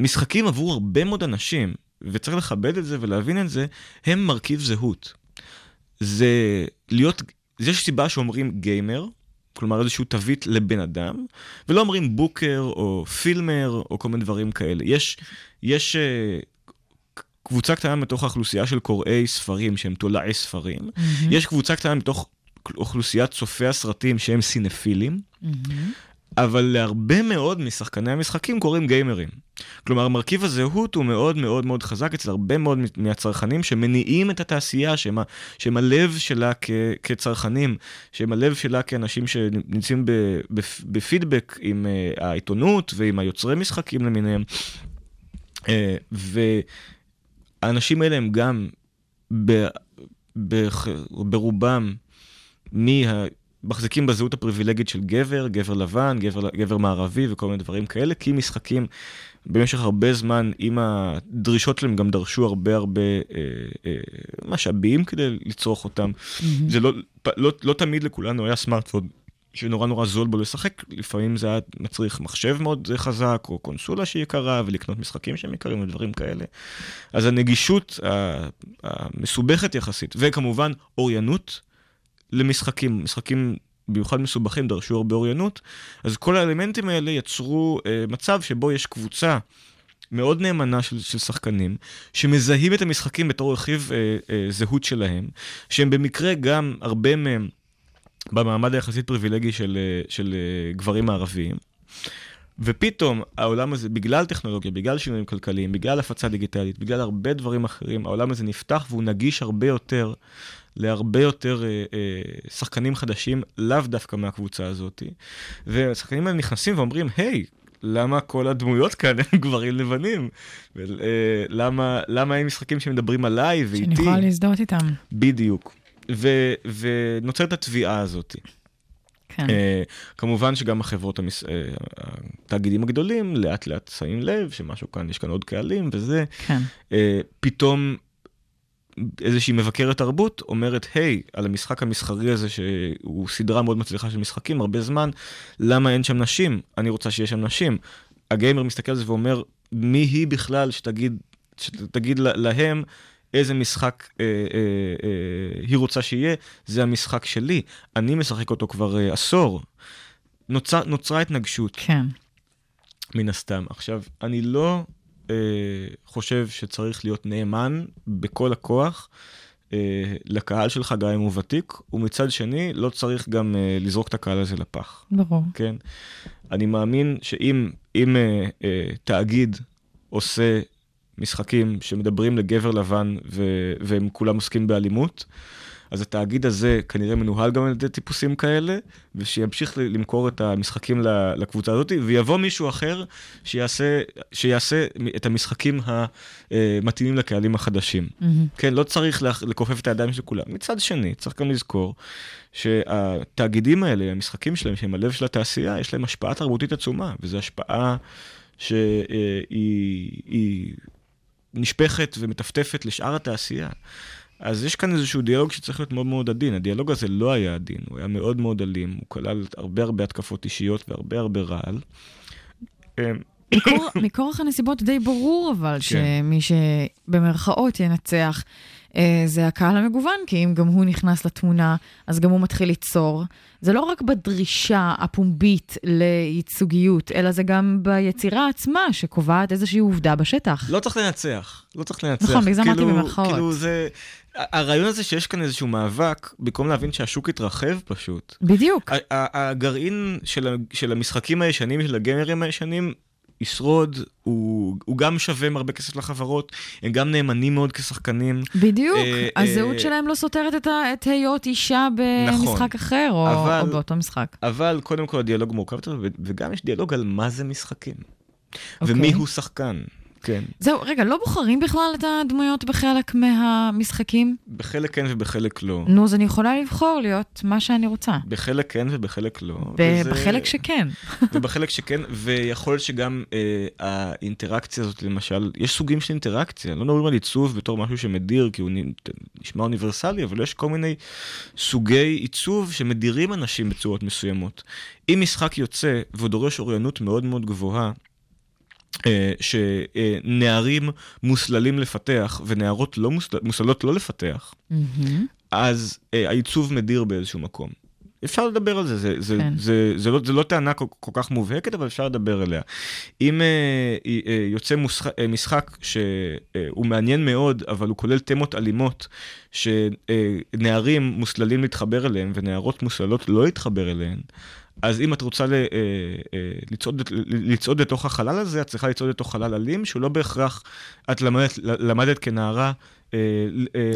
B: משחקים עבור הרבה מאוד אנשים, וצריך לכבד את זה ולהבין את זה, הם מרכיב זהות. זה להיות, יש סיבה שאומרים גיימר, כלומר איזשהו תווית לבן אדם, ולא אומרים בוקר או פילמר או כל מיני דברים כאלה. יש, יש אה, קבוצה קטנה מתוך האוכלוסייה של קוראי ספרים שהם תולעי ספרים,
A: מהמם,
B: יש קבוצה קטנה מתוך אוכלוסיית צופי הסרטים שהם סינפילים,
A: מהמם.
B: אבל להרבה מאוד משחקני המשחקים קוראים גיימרים. כלומר, מרכיב הזהות הוא מאוד מאוד מאוד חזק אצל הרבה מאוד מהצרכנים שמניעים את התעשייה, שהם, שהם הלב שלה כ, כצרכנים, שהם הלב שלה כאנשים שנמצאים בפידבק עם uh, העיתונות ועם היוצרי משחקים למיניהם. Uh, והאנשים האלה הם גם ב, ב, ברובם מה... מחזיקים בזהות הפריבילגית של גבר, גבר לבן, גבר, גבר מערבי וכל מיני דברים כאלה, כי משחקים במשך הרבה זמן, עם הדרישות שלהם גם דרשו הרבה הרבה אה, אה, משאבים כדי לצרוך אותם.
A: מהמם.
B: זה לא, לא, לא תמיד לכולנו היה סמארטפון שנורא נורא זול בו לשחק, לפעמים זה היה מצריך מחשב מאוד חזק, או קונסולה שהיא יקרה, ולקנות משחקים שהם יקרים ודברים כאלה. אז הנגישות המסובכת יחסית, וכמובן אוריינות למשחקים, משחקים במיוחד מסובכים דרשו הרבה אוריינות, אז כל האלמנטים האלה יצרו אה, מצב שבו יש קבוצה מאוד נאמנה של, של שחקנים, שמזהים את המשחקים בתור רכיב אה, אה, זהות שלהם, שהם במקרה גם, הרבה מהם, במעמד היחסית פריבילגי של, אה, של אה, גברים מערביים. ופתאום העולם הזה, בגלל טכנולוגיה, בגלל שינויים כלכליים, בגלל הפצה דיגיטלית, בגלל הרבה דברים אחרים, העולם הזה נפתח והוא נגיש הרבה יותר להרבה יותר אה, אה, שחקנים חדשים, לאו דווקא מהקבוצה הזאת. והשחקנים האלה נכנסים ואומרים, היי, למה כל הדמויות כאן הם גברים לבנים? ולמה למה אין משחקים שמדברים עליי
A: שאני
B: ואיתי?
A: יכולה להזדהות איתם.
B: בדיוק. ו- ונוצרת התביעה הזאת.
A: כן.
B: אה, כמובן שגם החברות, המס... אה, התאגידים הגדולים, לאט לאט שמים לב שמשהו כאן, יש כאן עוד קהלים וזה.
A: כן.
B: אה, פתאום איזושהי מבקרת תרבות אומרת, היי, על המשחק המסחרי הזה, שהוא סדרה מאוד מצליחה של משחקים, הרבה זמן, למה אין שם נשים? אני רוצה שיהיה שם נשים. הגיימר מסתכל על זה ואומר, מי היא בכלל שתגיד, שתגיד לה- להם איזה משחק אה, אה, אה, היא רוצה שיהיה? זה המשחק שלי. אני משחק אותו כבר אה, עשור. נוצר, נוצרה התנגשות.
A: כן.
B: מן הסתם. עכשיו, אני לא אה, חושב שצריך להיות נאמן בכל הכוח אה, לקהל שלך, גם אם הוא ותיק, ומצד שני, לא צריך גם אה, לזרוק את הקהל הזה לפח.
A: ברור.
B: כן? אני מאמין שאם אם, אה, אה, תאגיד עושה משחקים שמדברים לגבר לבן ו, והם כולם עוסקים באלימות, אז התאגיד הזה כנראה מנוהל גם על ידי טיפוסים כאלה, ושימשיך למכור את המשחקים לקבוצה הזאת, ויבוא מישהו אחר שיעשה, שיעשה את המשחקים המתאימים לקהלים החדשים.
A: מהמם.
B: כן, לא צריך לכ- לכופף את הידיים של כולם. מצד שני, צריך גם לזכור שהתאגידים האלה, המשחקים שלהם, שהם הלב של התעשייה, יש להם השפעה תרבותית עצומה, וזו השפעה שהיא היא נשפכת ומטפטפת לשאר התעשייה. אז יש כאן איזשהו דיאלוג שצריך להיות מאוד מאוד עדין. הדיאלוג הזה לא היה עדין, הוא היה מאוד מאוד אלים, הוא כלל הרבה הרבה התקפות אישיות והרבה הרבה רעל. אמ,
A: מכור- מכורח הנסיבות די ברור, אבל שמי שבמרכאות ינצח אה, זה הקהל המגוון, כי אם גם הוא נכנס לתמונה, אז גם הוא מתחיל ליצור. זה לא רק בדרישה הפומבית לייצוגיות, אלא זה גם ביצירה עצמה, שקובעת איזושהי עובדה בשטח.
B: לא צריך לנצח, לא צריך לנצח.
A: נכון, בגלל זה אמרתי
B: כאילו-
A: במרכאות.
B: כאילו זה, הרעיון הזה שיש כאן איזשהו מאבק, במקום להבין שהשוק יתרחב פשוט.
A: בדיוק.
B: הגרעין של, של המשחקים הישנים, של הגיימרים הישנים, ישרוד, הוא, הוא גם שווה הרבה כסף לחברות, הם גם נאמנים מאוד כשחקנים.
A: בדיוק,
B: אה,
A: הזהות
B: אה,
A: שלהם לא סותרת את את היות אישה
B: נכון.
A: במשחק אחר, או
B: אבל-
A: או באותו משחק.
B: אבל קודם כל הדיאלוג מורכב יותר, וגם יש דיאלוג על מה זה משחקים.
A: אוקיי.
B: ומי הוא שחקן, כן.
A: זהו, רגע, לא בוחרים בכלל את הדמויות בחלק מהמשחקים?
B: בחלק כן ובחלק לא.
A: נו, אז אני יכולה לבחור להיות מה שאני רוצה.
B: בחלק כן ובחלק לא.
A: ב-
B: וזה-
A: בחלק שכן.
B: ובחלק שכן, ויכול להיות שגם אה, האינטראקציה הזאת, למשל, יש סוגים של אינטראקציה, לא מדברים על עיצוב בתור משהו שמדיר, כי הוא נשמע אוניברסלי, אבל יש כל מיני סוגי עיצוב שמדירים אנשים בצורות מסוימות. אם משחק יוצא והוא דורש אוריינות מאוד מאוד גבוהה, שנערים מוסללים לפתח ונערות לא מוסל... מוסללות לא לפתח,
A: מהמם.
B: אז אה, העיצוב מדיר באיזשהו מקום. אפשר לדבר על זה, זה, זה,
A: כן.
B: זה, זה, לא, זה לא טענה כל, כל כך מובהקת, אבל אפשר לדבר עליה. אם אה, אה, יוצא מושח, אה, משחק שהוא מעניין מאוד, אבל הוא כולל תמות אלימות, שנערים מוסללים להתחבר אליהם ונערות מוסללות לא להתחבר אליהן, אז אם את רוצה ל, אה, אה, לצעוד, לצעוד לתוך החלל הזה, את צריכה לצעוד לתוך חלל אלים, שהוא לא בהכרח, את למדת, למדת כנערה. אה,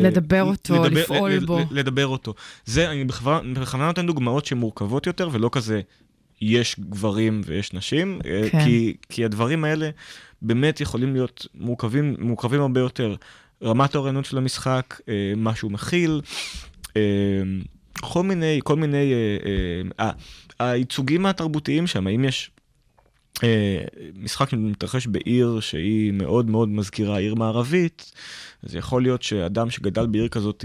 A: לדבר אותו, לפעול
B: ל- ל-
A: בו.
B: לדבר אותו. זה, אני בכוונה נותן דוגמאות שהן מורכבות יותר, ולא כזה יש גברים ויש נשים,
A: כן.
B: כי, כי הדברים האלה באמת יכולים להיות מורכבים, מורכבים הרבה יותר. רמת האוריינות של המשחק, מה שהוא מכיל, כל מיני, כל מיני, אה, אה, הייצוגים התרבותיים שם, האם יש... אה, משחק שמתרחש בעיר שהיא מאוד מאוד מזכירה עיר מערבית, אז יכול להיות שאדם שגדל בעיר כזאת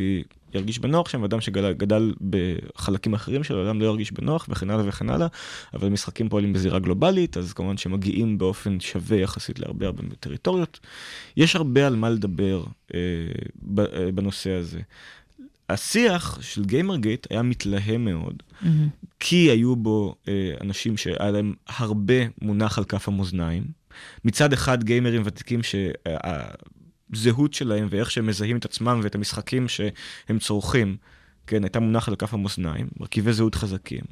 B: ירגיש בנוח שם, ואדם שגדל בחלקים אחרים שלו, אדם לא ירגיש בנוח, וכן הלאה וכן הלאה, אבל משחקים פועלים בזירה גלובלית, אז כמובן שמגיעים באופן שווה יחסית להרבה הרבה טריטוריות. יש הרבה על מה לדבר אה, אה, בנושא הזה. השיח של גיימרגייט היה מתלהם מאוד,
A: מהמם.
B: כי היו בו אה, אנשים שהיה להם הרבה מונח על כף המאזניים. מצד אחד גיימרים ותיקים שהזהות שלהם ואיך שהם מזהים את עצמם ואת המשחקים שהם צורכים, כן, הייתה מונח על כף המאזניים, מרכיבי זהות חזקים.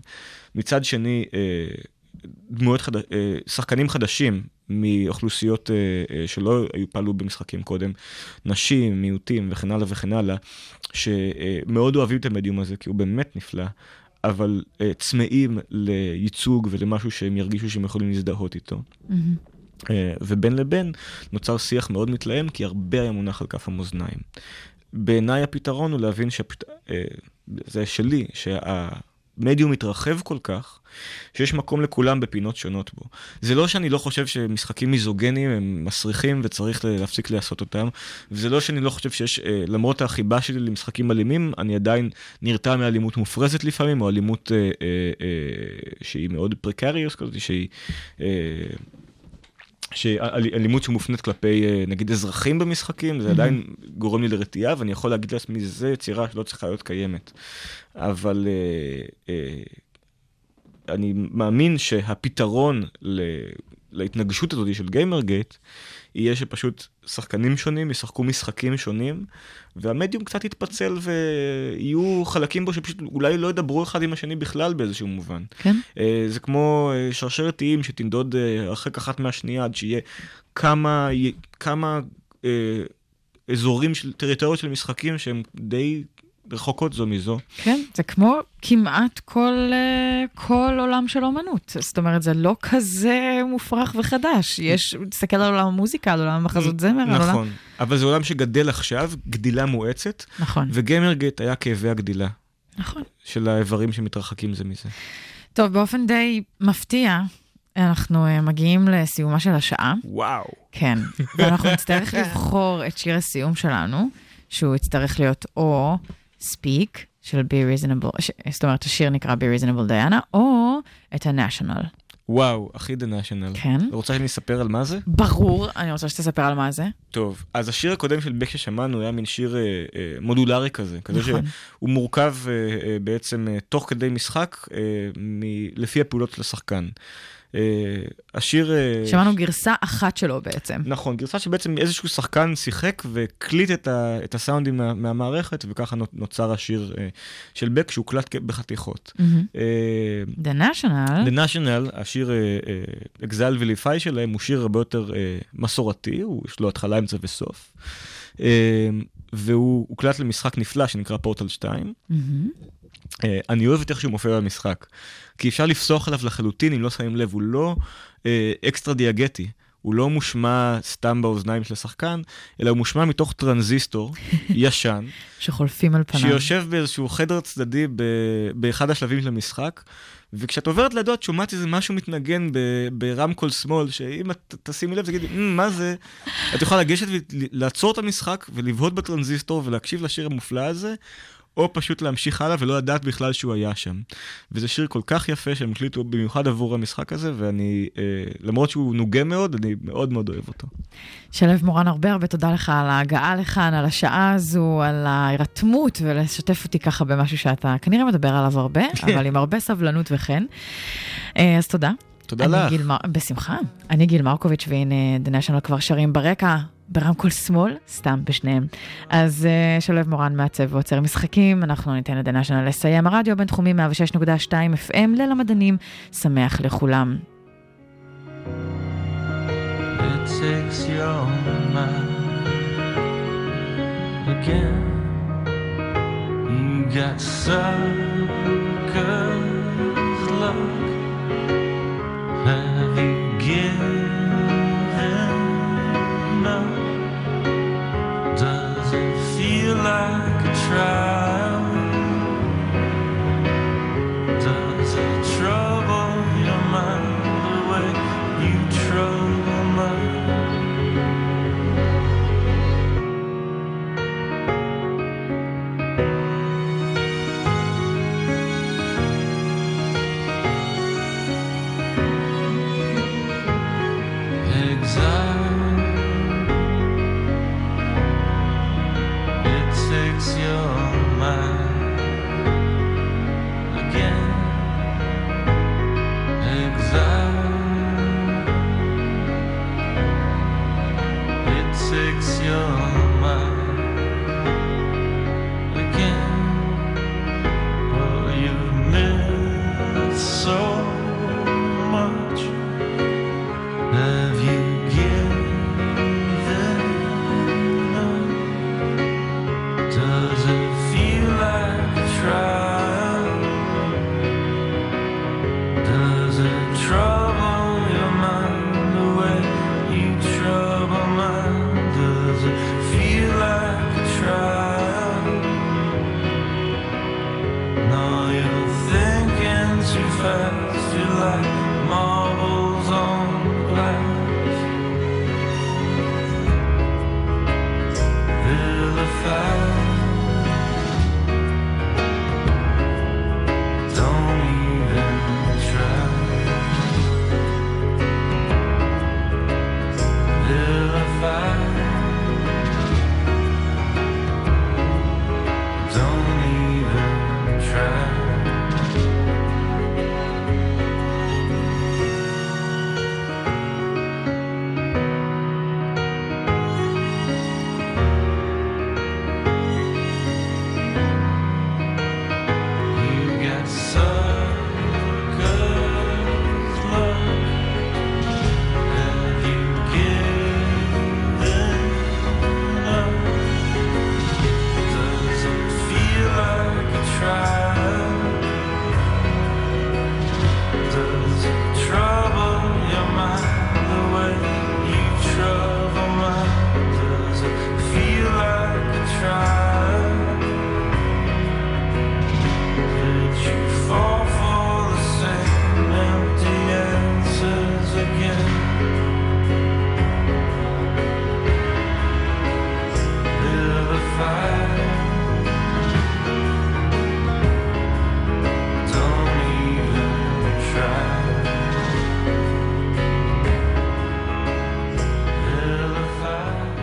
B: מצד שני, אה, דמויות חד... אה, שחקנים חדשים מאוכלוסיות אה, אה, שלא היו פעלו במשחקים קודם, נשים, מיעוטים וכן הלאה וכן הלאה, שמאוד אוהבים את המדיום הזה, כי הוא באמת נפלא, אבל צמאים לייצוג ולמשהו שהם ירגישו שהם יכולים להזדהות איתו. אה, ובין לבין נוצר שיח מאוד מתלהם, כי הרבה היה מונח על כף המאזניים. בעיניי הפתרון הוא להבין שהפת... זה שלי, שהמדיום מתרחב כל כך, שיש מקום לכולם בפינות שונות בו. זה לא שאני לא חושב שמשחקים מיזוגנים הם מסריחים וצריך להפסיק לעשות אותם, וזה לא שאני לא חושב שיש, אה, למרות החיבה שלי למשחקים אלימים, אני עדיין נרתע מאלימות מופרזת לפעמים, או אלימות אה, אה, אה, שהיא מאוד פרקריוס כזאת, שהיא... אה, שאלימות שמופנית כלפי אה, נגיד אזרחים במשחקים, זה עדיין גורם לי לרתיעה, ואני יכול להגיד לעצמי, זו יצירה שלא צריכה להיות קיימת. אבל אה, אה, אני מאמין שהפתרון להתנגשות הזאת של גיימרגייט, יהיה שפשוט שחקנים שונים ישחקו משחקים שונים, והמדיום קצת יתפצל ויהיו חלקים בו שפשוט אולי לא ידברו אחד עם השני בכלל באיזשהו מובן.
A: כן?
B: אה, זה כמו אה, שרשרת איים שתנדוד אה, הרחק אחת מהשנייה עד שיהיה כמה, כמה אה, אזורים של טריטוריות של משחקים שהם די רחוקות זו מזו.
A: כן, זה כמו כמעט כל, אה, כל עולם של אומנות. זאת אומרת, זה לא כזה מופרך וחדש. יש, תסתכל על עולם המוזיקה, על עולם המחזות זמר, על עולם...
B: נכון, אבל זה עולם שגדל עכשיו, גדילה מואצת,
A: נכון,
B: וגיימרגייט היה כאבי הגדילה
A: נכון.
B: של האיברים שמתרחקים זה מזה.
A: טוב, באופן די מפתיע, אנחנו אה, מגיעים לסיומה של השעה.
B: וואו.
A: כן, ואנחנו נצטרך לבחור את שיר הסיום שלנו, שהוא יצטרך להיות או Speak של Be Reasonable, זאת אומרת, השיר נקרא Be Reasonable Diana, או את ה-National.
B: וואו, הכי דה נשיונל.
A: כן.
B: רוצה שאני אספר על מה זה?
A: ברור, אני רוצה שתספר על מה זה.
B: טוב, אז השיר הקודם של בק ששמענו היה מין שיר אה, אה, מודולרי כזה, כזה
A: נכון.
B: שהוא מורכב אה, אה, בעצם אה, תוך כדי משחק אה, מ- לפי הפעולות של השחקן. אה, השיר... אה,
A: שמענו גרסה אחת שלו בעצם.
B: נכון, גרסה שבעצם איזשהו שחקן שיחק והקליט את, ה, את הסאונדים מה, מהמערכת, וככה נו- נוצר השיר אה, של בק שהוקלט בחתיכות. אה,
A: The National,
B: The National, השיר אקזל וליפאי שלהם, הוא שיר הרבה יותר מסורתי, הוא, יש לו התחלה, אמצע וסוף. והוא הוקלט למשחק נפלא שנקרא פורטל 2.
A: מהמם.
B: אה, אני אוהב את איך שהוא מופיע במשחק, כי אפשר לפסוח עליו לחלוטין אם לא שמים לב, הוא לא אה, אקסטרה דיאגטי. הוא לא מושמע סתם באוזניים של השחקן, אלא הוא מושמע מתוך טרנזיסטור ישן,
A: שחולפים על פניו.
B: שיושב באיזשהו חדר צדדי ב- באחד השלבים של המשחק, וכשאת עוברת לידו את שומעת איזה משהו מתנגן ב- ברמקול שמאל, שאם את תשימי לב תגידי, "מ, מה זה? את יכולה לגשת ולעצור את המשחק ולבהות בטרנזיסטור ולהקשיב לשיר המופלא הזה, או פשוט להמשיך הלאה ולא לדעת בכלל שהוא היה שם. וזה שיר כל כך יפה שהם הקליטו במיוחד עבור המשחק הזה, ואני, אה, למרות שהוא נוגה מאוד, אני מאוד מאוד אוהב אותו.
A: שלו מורן, הרבה הרבה תודה לך על ההגעה לכאן, על השעה הזו, על ההירתמות, ולשתף אותי ככה במשהו שאתה כנראה מדבר עליו הרבה, אבל עם הרבה סבלנות וכן. אה, אז תודה.
B: תודה
A: אני
B: לך.
A: גיל. בשמחה. אני גיל מרקוביץ', והנה The National כבר שרים ברקע, ברמקול שמאל, סתם בשניהם. אז uh, שלו מורן מעצב ועוצר משחקים, אנחנו ניתן ל-The National לסיים. הרדיו הבינתחומי 106.2 FM, ליל המדענים, שמח לכולם.
F: It takes your mind again. Got suckers luck. Have you